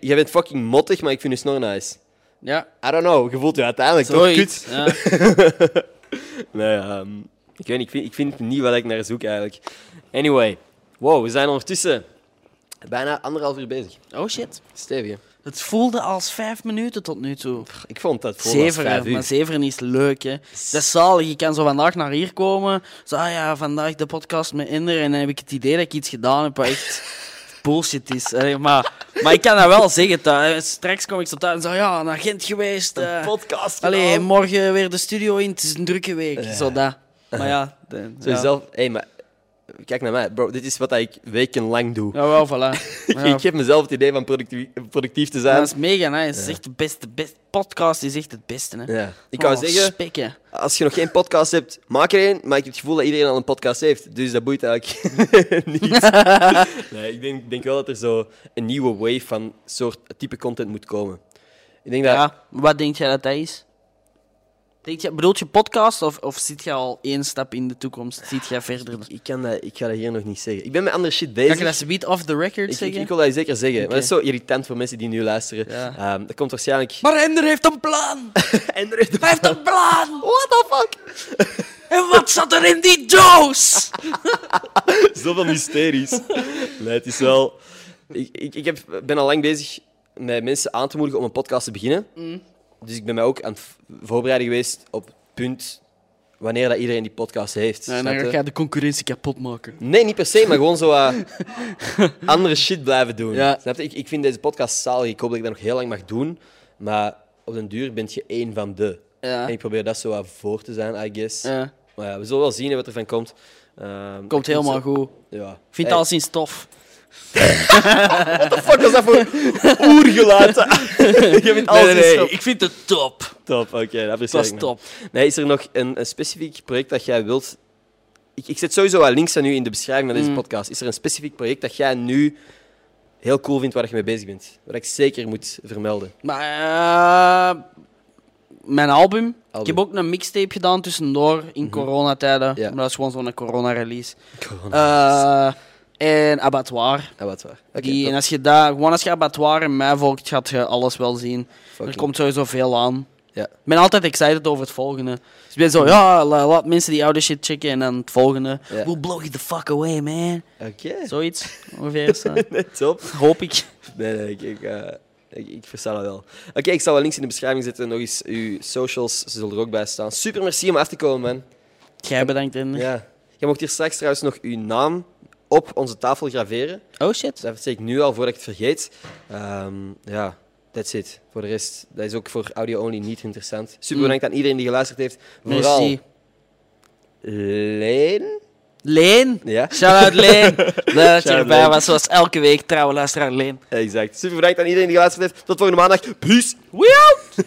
jij bent fucking mottig, maar ik vind je snor nice. Ja, I don't know, je voelt je uiteindelijk toch kut. Ja. *laughs* Nee, ehm, ik weet niet, ik vind, ik vind niet wat ik naar zoek eigenlijk. Anyway, wow, we zijn ondertussen bijna anderhalf uur bezig. Oh shit. Stevig? Het voelde als vijf minuten tot nu toe. Ik vond dat voor vijf Zeveren, uur. maar zeveren is leuk, hè. Dat is zalig. Je kan zo vandaag naar hier komen. Zo, ah ja, vandaag de podcast met Inder. En dan heb ik het idee dat ik iets gedaan heb wat echt *laughs* bullshit is. Allee, maar, maar ik kan dat wel zeggen. thuis. Straks kom ik zo thuis en zo, ja, naar Gent geweest. eh. podcast Allee, morgen weer de studio in. Het is een drukke week. Ja. Zo dat. *laughs* Maar ja, de, Zo ja. zelf, hey, maar kijk naar mij, bro. Dit is wat ik wekenlang doe. Jawel, voilà. *laughs* Ja. ik geef mezelf het idee van productief, productief te zijn. Dat is mega nice. Het is echt de beste, beste. Podcast is echt het beste, hè. Ja. Ik wou Oh, zeggen, Spikken. als je nog geen podcast hebt, maak er een. Maar ik heb het gevoel dat iedereen al een podcast heeft. Dus dat boeit eigenlijk *laughs* niet. nee, ik denk, denk wel dat er zo een nieuwe wave van soort type content moet komen. Ik denk dat... Ja, wat denk jij dat dat is? Denk je, bedoelt je podcast of, of zit je al één stap in de toekomst? Zit jij verder? Ik, kan dat, ik ga dat hier nog niet zeggen. Ik ben met andere shit Kan bezig. je dat zoiets off the record ik, zeggen? ik wil dat zeker zeggen. Maar dat is zo irritant voor mensen die nu luisteren. Ja. Ehm, dat komt waarschijnlijk... Maar Ender heeft een plan! En er is Hij heeft een plan! What the fuck? En wat zat er in die doos? *laughs* Zoveel mysteries. Nee, het is wel... Ik, ik, ik heb, ben al lang bezig met mensen aan te moedigen om een podcast te beginnen. Dus ik ben mij ook aan het voorbereiden geweest op het punt wanneer dat iedereen die podcast heeft. En snap dan ga je de concurrentie kapot maken. Nee, niet per se, maar gewoon zo *laughs* andere shit blijven doen. Ja. Snap je? Ik, ik vind deze podcast zalig. Ik hoop dat ik dat nog heel lang mag doen. Maar op den duur ben je één van de. Ja. En ik probeer dat zo wat voor te zijn, I guess. Ja. Maar ja, we zullen wel zien wat er van komt. Ehm, Komt helemaal zo- goed. Ja. Ik vind Hey, alles in stof. Fuck was dat voor oergelaten? *laughs* Je bent alles in stop. Ik vind het top. Top, oké, dat apprecieer Dat is top. Nee, is er nog een, een specifiek project dat jij wilt... Ik, ik zet sowieso wat links aan u in de beschrijving van deze Mm. podcast. Is er een specifiek project dat jij nu heel cool vindt waar je mee bezig bent? Wat ik zeker moet vermelden. Maar, eh, mijn album. Ik heb ook een mixtape gedaan tussendoor in coronatijden. Ja. Maar dat is gewoon zo'n corona-release. Eh, en Abattoir. Waar. Oké, Die, top. en als je daar, gewoon als je Abattoir en mij volgt, gaat je alles wel zien. Fucking- Er komt sowieso veel aan. Ja. Ik ben altijd excited over het volgende. Dus ik ben zo, ja, la- laat mensen die oude shit checken en dan het volgende. Ja. We'll blow you the fuck away, man. Oké, Zoiets, *laughs* ongeveer. zo. top. Hoop ik. Nee, nee, ik, ik, eh, ik, ik versta dat wel. Oké, ik zal wel links in de beschrijving zetten. Nog eens uw socials, ze zullen er ook bij staan. Super merci om af te komen, man. Jij bedankt, Ender. Ja. Je mocht hier straks trouwens nog uw naam op onze tafel graveren. Oh shit. Dat zeg ik nu al, voordat ik het vergeet. Ehm, ja, that's it. Voor de rest, dat is ook voor audio-only niet interessant. Super bedankt aan iedereen die geluisterd heeft. Vooral Merci. Leen. Leen. Ja. Shout-out Leen. *laughs* Dat je Shout-out erbij Leen. was, zoals elke week. Trouwe luisteraar Leen. Exact. Super bedankt aan iedereen die geluisterd heeft. Tot volgende maandag. Peace. We out!